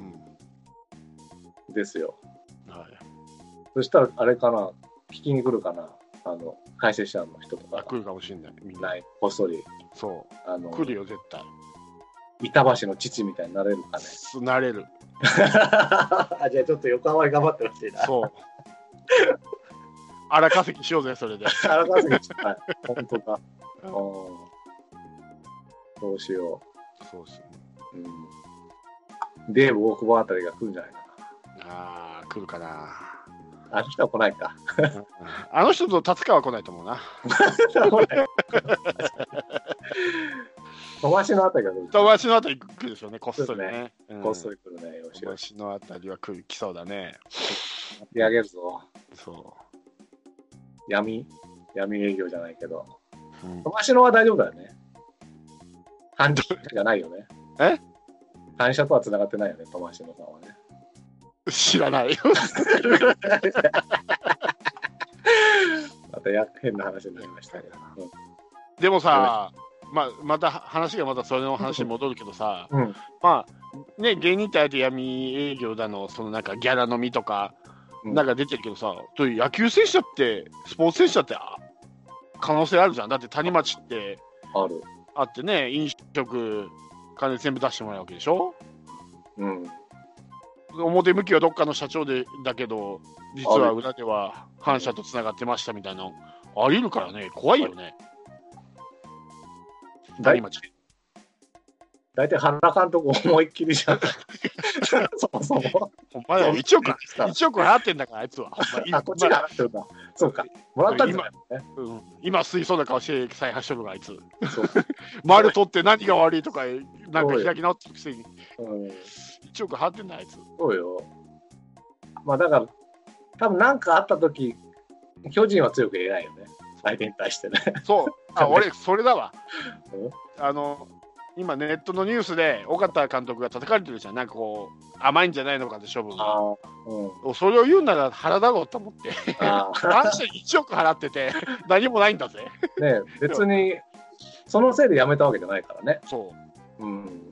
[SPEAKER 1] ん
[SPEAKER 2] ですよ。
[SPEAKER 1] はい、
[SPEAKER 2] そしたら、あれかな。聞きに来るかな。あの、解説者の人とか
[SPEAKER 1] あ来るかもしれない、みんな。
[SPEAKER 2] こっそり。
[SPEAKER 1] そ
[SPEAKER 2] あの
[SPEAKER 1] う、、来るよ、絶対。
[SPEAKER 2] 板橋の父みたいになれるかね。
[SPEAKER 1] すなれる。
[SPEAKER 2] あじゃあちょっと横浜に頑張ってほしいな。
[SPEAKER 1] そう。荒稼ぎしようぜ、それで。
[SPEAKER 2] 荒川関ちはい。本当だ。
[SPEAKER 1] う
[SPEAKER 2] うんん。どうしよ
[SPEAKER 1] そうですね。
[SPEAKER 2] う。うん。デーブ大久保あたりが来るんじゃないか
[SPEAKER 1] ああ、来るかな。
[SPEAKER 2] な。あの人は来ないか。
[SPEAKER 1] うんあの人と達川は来ないと思うな。
[SPEAKER 2] 飛ばしのあたりが来る。
[SPEAKER 1] 飛ばしのあたり来るでしょうね、こっそりね。うん
[SPEAKER 2] こっそり来るね。
[SPEAKER 1] 飛ばしのあたりは来る来そうだね。
[SPEAKER 2] やってあげるぞ。
[SPEAKER 1] そ
[SPEAKER 2] 闇？闇営業じゃないけど。飛ばしのは大丈夫だよね。反射じゃないよね。
[SPEAKER 1] え？
[SPEAKER 2] 反射とは繋がってないよね、飛ばしのさんはね。
[SPEAKER 1] 知らないよ。
[SPEAKER 2] またや変な話になりましたけど。
[SPEAKER 1] でもさ、まあ、また話がまたそれの話に戻るけどさ、
[SPEAKER 2] うん。うん
[SPEAKER 1] まあ、ね、芸人ってあえて闇営業だの、そのなんかギャラ飲みとか、
[SPEAKER 2] うん
[SPEAKER 1] なんか出てるけどさ、という野球選手だって、スポーツ選手だってあ可能性あるじゃん。だって谷町って
[SPEAKER 2] ある。
[SPEAKER 1] あってね、飲食、金全部出してもらうわけでしょ？
[SPEAKER 2] うん。
[SPEAKER 1] 表向きはどっかの社長でだけど、実は裏では反社とつながってましたみたいなのあり得るからね、怖いよね、谷
[SPEAKER 2] 大
[SPEAKER 1] 町。
[SPEAKER 2] 大体原監督思いっきりじゃん。そもそも。
[SPEAKER 1] ほんまだよ1億、1億払ってんだから、あいつは。ま
[SPEAKER 2] あ、こっちが払ってるか。そうか。もらったんね。
[SPEAKER 1] うん、今、吸いそうな顔して再発しとるのがあいつ。
[SPEAKER 2] そう
[SPEAKER 1] 丸取って何が悪いとか、なんか開き直ってるくせに、
[SPEAKER 2] うん。
[SPEAKER 1] 1億払ってんだ、あいつ。
[SPEAKER 2] そうよ。まあだから、多分なんかあった時巨人は強く言えないよね。相手に対してね。
[SPEAKER 1] そう、あ 俺、それだわ
[SPEAKER 2] うん？
[SPEAKER 1] あの、今、ネットのニュースで、尾形監督が叩かれてるじゃん、なんかこう、甘いんじゃないのかって処分が。
[SPEAKER 2] ああ。うん。
[SPEAKER 1] それを言うなら腹だろうと思って、
[SPEAKER 2] あ
[SPEAKER 1] 男子に1億払ってて、何もないんだぜ。
[SPEAKER 2] あ。ね別に、そのせいで辞めたわけじゃないからね。
[SPEAKER 1] そう。
[SPEAKER 2] うん。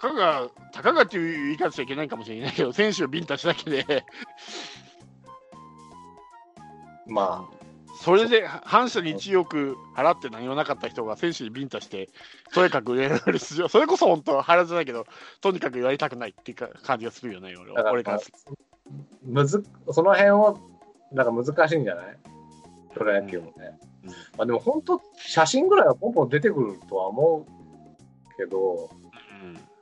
[SPEAKER 1] たかが、たかがっていう言い方しちゃいけないかもしれないけど、選手をビンタしただけで、
[SPEAKER 2] ま
[SPEAKER 1] それで反社に1億払って何もなかった人が選手にビンタして、とにかく上る出場、それこそ本当、腹じゃないけど、とにかく言われたくないっていうか感じがするよね、俺。俺
[SPEAKER 2] か
[SPEAKER 1] からら、
[SPEAKER 2] むず、その辺を、だから難しいんじゃない？プロ野球もね。
[SPEAKER 1] うん。
[SPEAKER 2] まあでも本当、写真ぐらいはポンポン出てくるとは思うけど、
[SPEAKER 1] うん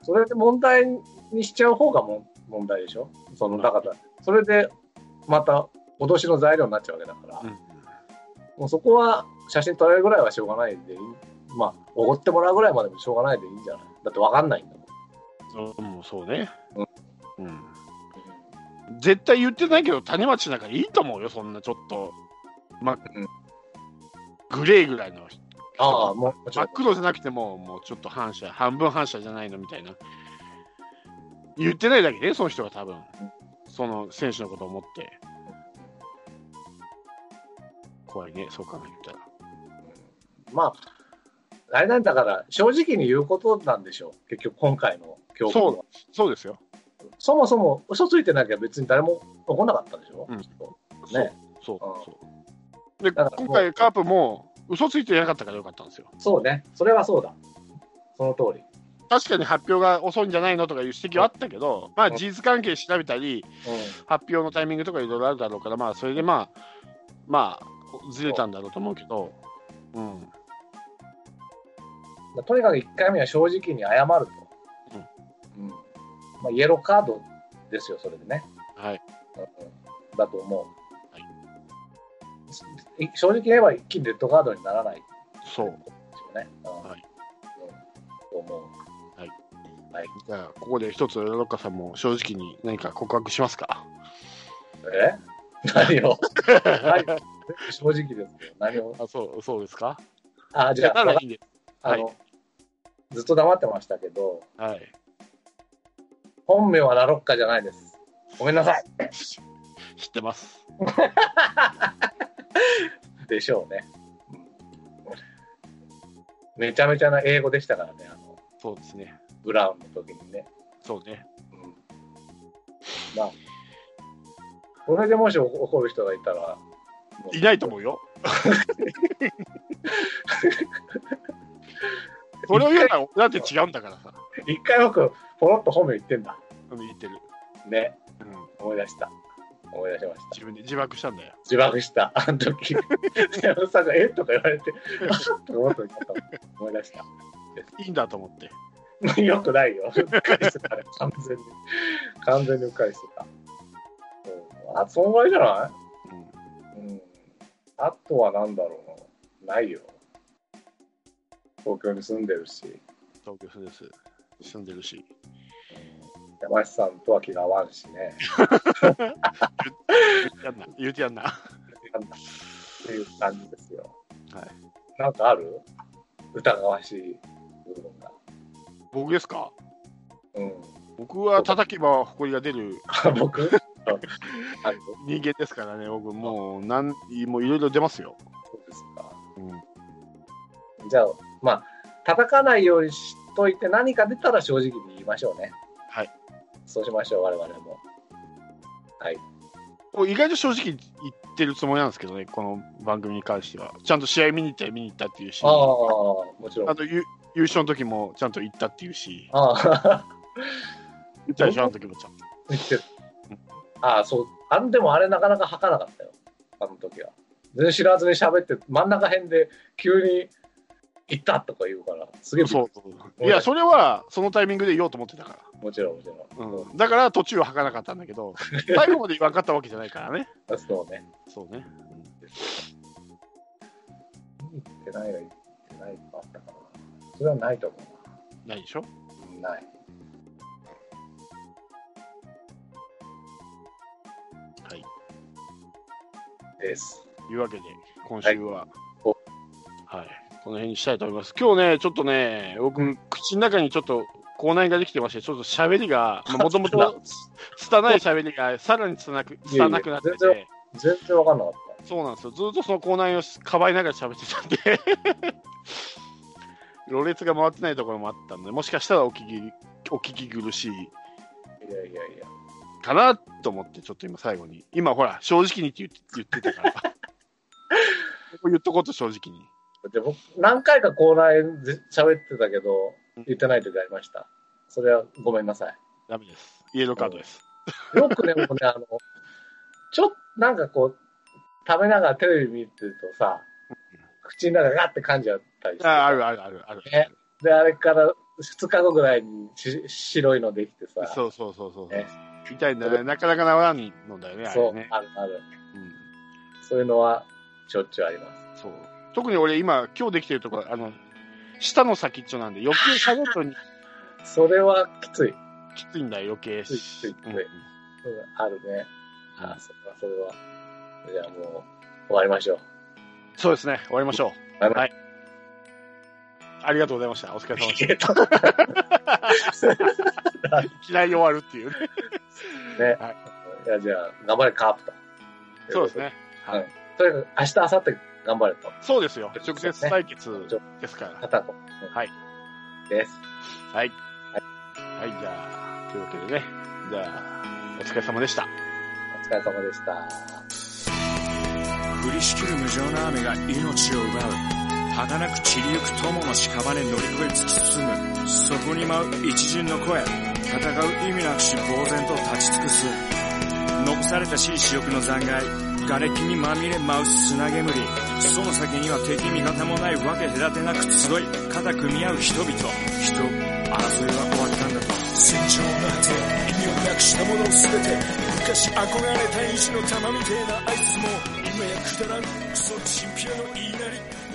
[SPEAKER 2] それで問題にしちゃう方がも問題でしょ？そのだからそれでまた脅しの材料になっちゃうわけだから、
[SPEAKER 1] うん。
[SPEAKER 2] もうそこは写真撮られるぐらいはしょうがないでいい。まあおごってもらうぐらいまでもしょうがないでいいんじゃない？だって分かんないんだもん。
[SPEAKER 1] そううんそうね、
[SPEAKER 2] う
[SPEAKER 1] うん。絶対言ってないけど、種まちなんかいいと思うよ、そんなちょっと、ま
[SPEAKER 2] うん。
[SPEAKER 1] グレーぐらいの
[SPEAKER 2] ああもう
[SPEAKER 1] 真っ黒じゃなくても、もうちょっと反射、半分反射じゃないのみたいな。言ってないだけで、その人が多分、その選手のことを思って。怖いね、そう考えたら。
[SPEAKER 2] まああれなんだから正直に言うことなんでしょう結局今回の教訓は
[SPEAKER 1] そうそうですよ。
[SPEAKER 2] そもそも嘘ついてなきゃ別に誰も怒んなかったでしょ、
[SPEAKER 1] うん
[SPEAKER 2] きっと
[SPEAKER 1] そう
[SPEAKER 2] ね
[SPEAKER 1] そう
[SPEAKER 2] うん
[SPEAKER 1] そう。で、今回カープも嘘ついてなかったからよかったんですよ。
[SPEAKER 2] そうね。それはそうだ。その通り。
[SPEAKER 1] 確かに発表が遅いんじゃないのとかいう指摘はあったけど、まあ
[SPEAKER 2] うん。
[SPEAKER 1] 事実関係調べたり、発表のタイミングとかいろいろあるだろうから、まあそれでまあ、まあ、ずれたんだろうと思うけど、う。ん、
[SPEAKER 2] とにかく1回目は正直に謝ると、うん。まあ、イエローカードですよ、それでね、
[SPEAKER 1] はい、
[SPEAKER 2] うん。だと思う、正直言えば一気にレッドカードにならない
[SPEAKER 1] そう。
[SPEAKER 2] ですよね。うん
[SPEAKER 1] はい
[SPEAKER 2] うんと思う。
[SPEAKER 1] じゃあ、ここで一つ、ロッカさんも正直に何か告白しますか？
[SPEAKER 2] え？何を？何正直ですよ。何を？
[SPEAKER 1] あ、そう、そうですか？
[SPEAKER 2] あ、じゃあ、
[SPEAKER 1] いい。
[SPEAKER 2] あの、ずっと黙ってましたけど、
[SPEAKER 1] はい。
[SPEAKER 2] 本名はラロッカじゃないです。ごめんなさい。
[SPEAKER 1] 知ってます。
[SPEAKER 2] でしょうね。うんめちゃめちゃな英語でしたからね、あの、
[SPEAKER 1] そうですね。
[SPEAKER 2] ブラウンの時にね。
[SPEAKER 1] そうね。
[SPEAKER 2] うん、まあ、これでもし怒る人がいたら、もう
[SPEAKER 1] いないと思うよ。それを言うのは、だって違うんだからさ。
[SPEAKER 2] 一回僕、ポロッと本名言ってんだ。
[SPEAKER 1] うん言ってる。
[SPEAKER 2] ね、
[SPEAKER 1] うん。
[SPEAKER 2] 思い出した。思い出しました。
[SPEAKER 1] 自分で自爆したんだよ。
[SPEAKER 2] 自爆した、あの時。山本さんが、えとか言われて、あっと思った思い出した。
[SPEAKER 1] いいんだと思って。
[SPEAKER 2] よくないよ。うっかりしてたね、完全に。完全にうっかりしてた。うん、あ、そんぐらいじゃな
[SPEAKER 1] うん。
[SPEAKER 2] いうん。あとはなんだろうな。ないよ。東京に住んでるし、
[SPEAKER 1] 東京府です。住んでるし。
[SPEAKER 2] 山下さんとは気が合わんしね。
[SPEAKER 1] やんな。言うてやんな。
[SPEAKER 2] っていう感じですよ。
[SPEAKER 1] はい。
[SPEAKER 2] なんかある？疑わしい部分が。
[SPEAKER 1] 僕ですか？
[SPEAKER 2] うん。
[SPEAKER 1] 僕は叩けば埃が出る
[SPEAKER 2] あ僕？
[SPEAKER 1] 人間ですからね、僕もうなんもういろいろ出ますよ。
[SPEAKER 2] そうですか。
[SPEAKER 1] うん、
[SPEAKER 2] じゃあ、まあ、叩かないようにしといて、何か出たら正直に言いましょうね。
[SPEAKER 1] はい。
[SPEAKER 2] そうしましょう、我々も。はい。
[SPEAKER 1] 意外と正直言ってるつもりなんですけどね、この番組に関しては。ちゃんと試合見に行ったら見に行ったっていうし、
[SPEAKER 2] あもちろん。あ
[SPEAKER 1] と優優勝の時もちゃんと行ったっていうし、
[SPEAKER 2] あ、
[SPEAKER 1] 言ったでしょ、あの時もちゃんと。
[SPEAKER 2] ああ、そう。あんでもあれなかなか吐かなかったよ。あの時は。全然知らずに喋って、真ん中辺で急に行ったとか言うから、すげえ
[SPEAKER 1] そうそう。いや、それはそのタイミングで言おうと思ってたか
[SPEAKER 2] もちろん、もちろ
[SPEAKER 1] ら。
[SPEAKER 2] ん。
[SPEAKER 1] うん。だから途中は吐かなかったんだけど、最後まで言わんかったわけじゃないからね。
[SPEAKER 2] うん、そうね。
[SPEAKER 1] そうね。
[SPEAKER 2] 行ってないが行ってないかあったかな。それはないと思う
[SPEAKER 1] ないでしょ
[SPEAKER 2] な。ない。
[SPEAKER 1] はい。
[SPEAKER 2] です。
[SPEAKER 1] というわけで、今週は、
[SPEAKER 2] お
[SPEAKER 1] はい、この辺にしたいと思います。今日ね、ちょっとね、僕、口の中にちょっと口内ができてまして、ちょっと喋りが、もともと拙い喋りがさらに拙く拙くなって
[SPEAKER 2] いやいや
[SPEAKER 1] て、
[SPEAKER 2] 全然わかんなかっ
[SPEAKER 1] そうなんですよ。ずっとその口内をかばいながら喋ってたんで、ろれつが回ってないところもあったんで、もしかしたらお聞きお聞き苦しい
[SPEAKER 2] た。いやいやいや。
[SPEAKER 1] かなと思って、ちょっと今最後に。今ほら、正直にって言ってたから。言っとこうと正直に。
[SPEAKER 2] で僕、何回かコーナーで喋ってたけど、言ってない時ありました。それはごめんなさい。
[SPEAKER 1] ダメです。イエローカードです。
[SPEAKER 2] よくね、もうね、あの、ちょっと、なんかこう、食べながらテレビ見てるとさ、口の中がガッて噛んじゃったりして。
[SPEAKER 1] ああるあるあるある。
[SPEAKER 2] ねで、あれから2日後ぐらいにし白いのできてさ、
[SPEAKER 1] そうそうそうそう。
[SPEAKER 2] ね
[SPEAKER 1] 痛いんだね。なかなか治らんのだよね、あ
[SPEAKER 2] そう、
[SPEAKER 1] れね。
[SPEAKER 2] あるある。
[SPEAKER 1] うん
[SPEAKER 2] そういうのは、しょっちゅうあります。
[SPEAKER 1] そう。特に俺今、今日できてるところ、あの、舌の先っちょなんで余計喋るとに
[SPEAKER 2] それはきつい。
[SPEAKER 1] きついんだよ、余計。
[SPEAKER 2] きついきついきつい
[SPEAKER 1] うん
[SPEAKER 2] うんあるね。ああ、それは、それは。じゃあもう、終わりましょう。
[SPEAKER 1] そうですね、終わりましょう。はい。ありがとうございました。お疲れ様でし
[SPEAKER 2] えっと
[SPEAKER 1] た。いきなり終わるっていうね。
[SPEAKER 2] ね。
[SPEAKER 1] はい
[SPEAKER 2] いや、じゃあ、頑張れ、カープと。
[SPEAKER 1] そうですね。はい
[SPEAKER 2] うん。とにかく、明日、明後日、頑張れと。
[SPEAKER 1] そうですよ。直接対決ですから。はい。
[SPEAKER 2] です。
[SPEAKER 1] はい。はい、じゃあ、というわけでね。じゃあ、お疲れ様でした。
[SPEAKER 2] お疲れ様でした。
[SPEAKER 3] 降りしきる無情な雨が命を奪う儚く散りゆく友の屍乗り越え突き進むそこに舞う一陣の声戦う意味なくし呆然と立ち尽くす残されたしい死力の残骸瓦礫にまみれ舞う砂煙その先には敵味方もないわけ隔てなく集い肩組み合う人々。人争いは終わったんだと。戦場の果て意味をなくしたものすべて昔憧れた意地の玉みてえなあいつも今やくだらん。クソチンピラの言いなり。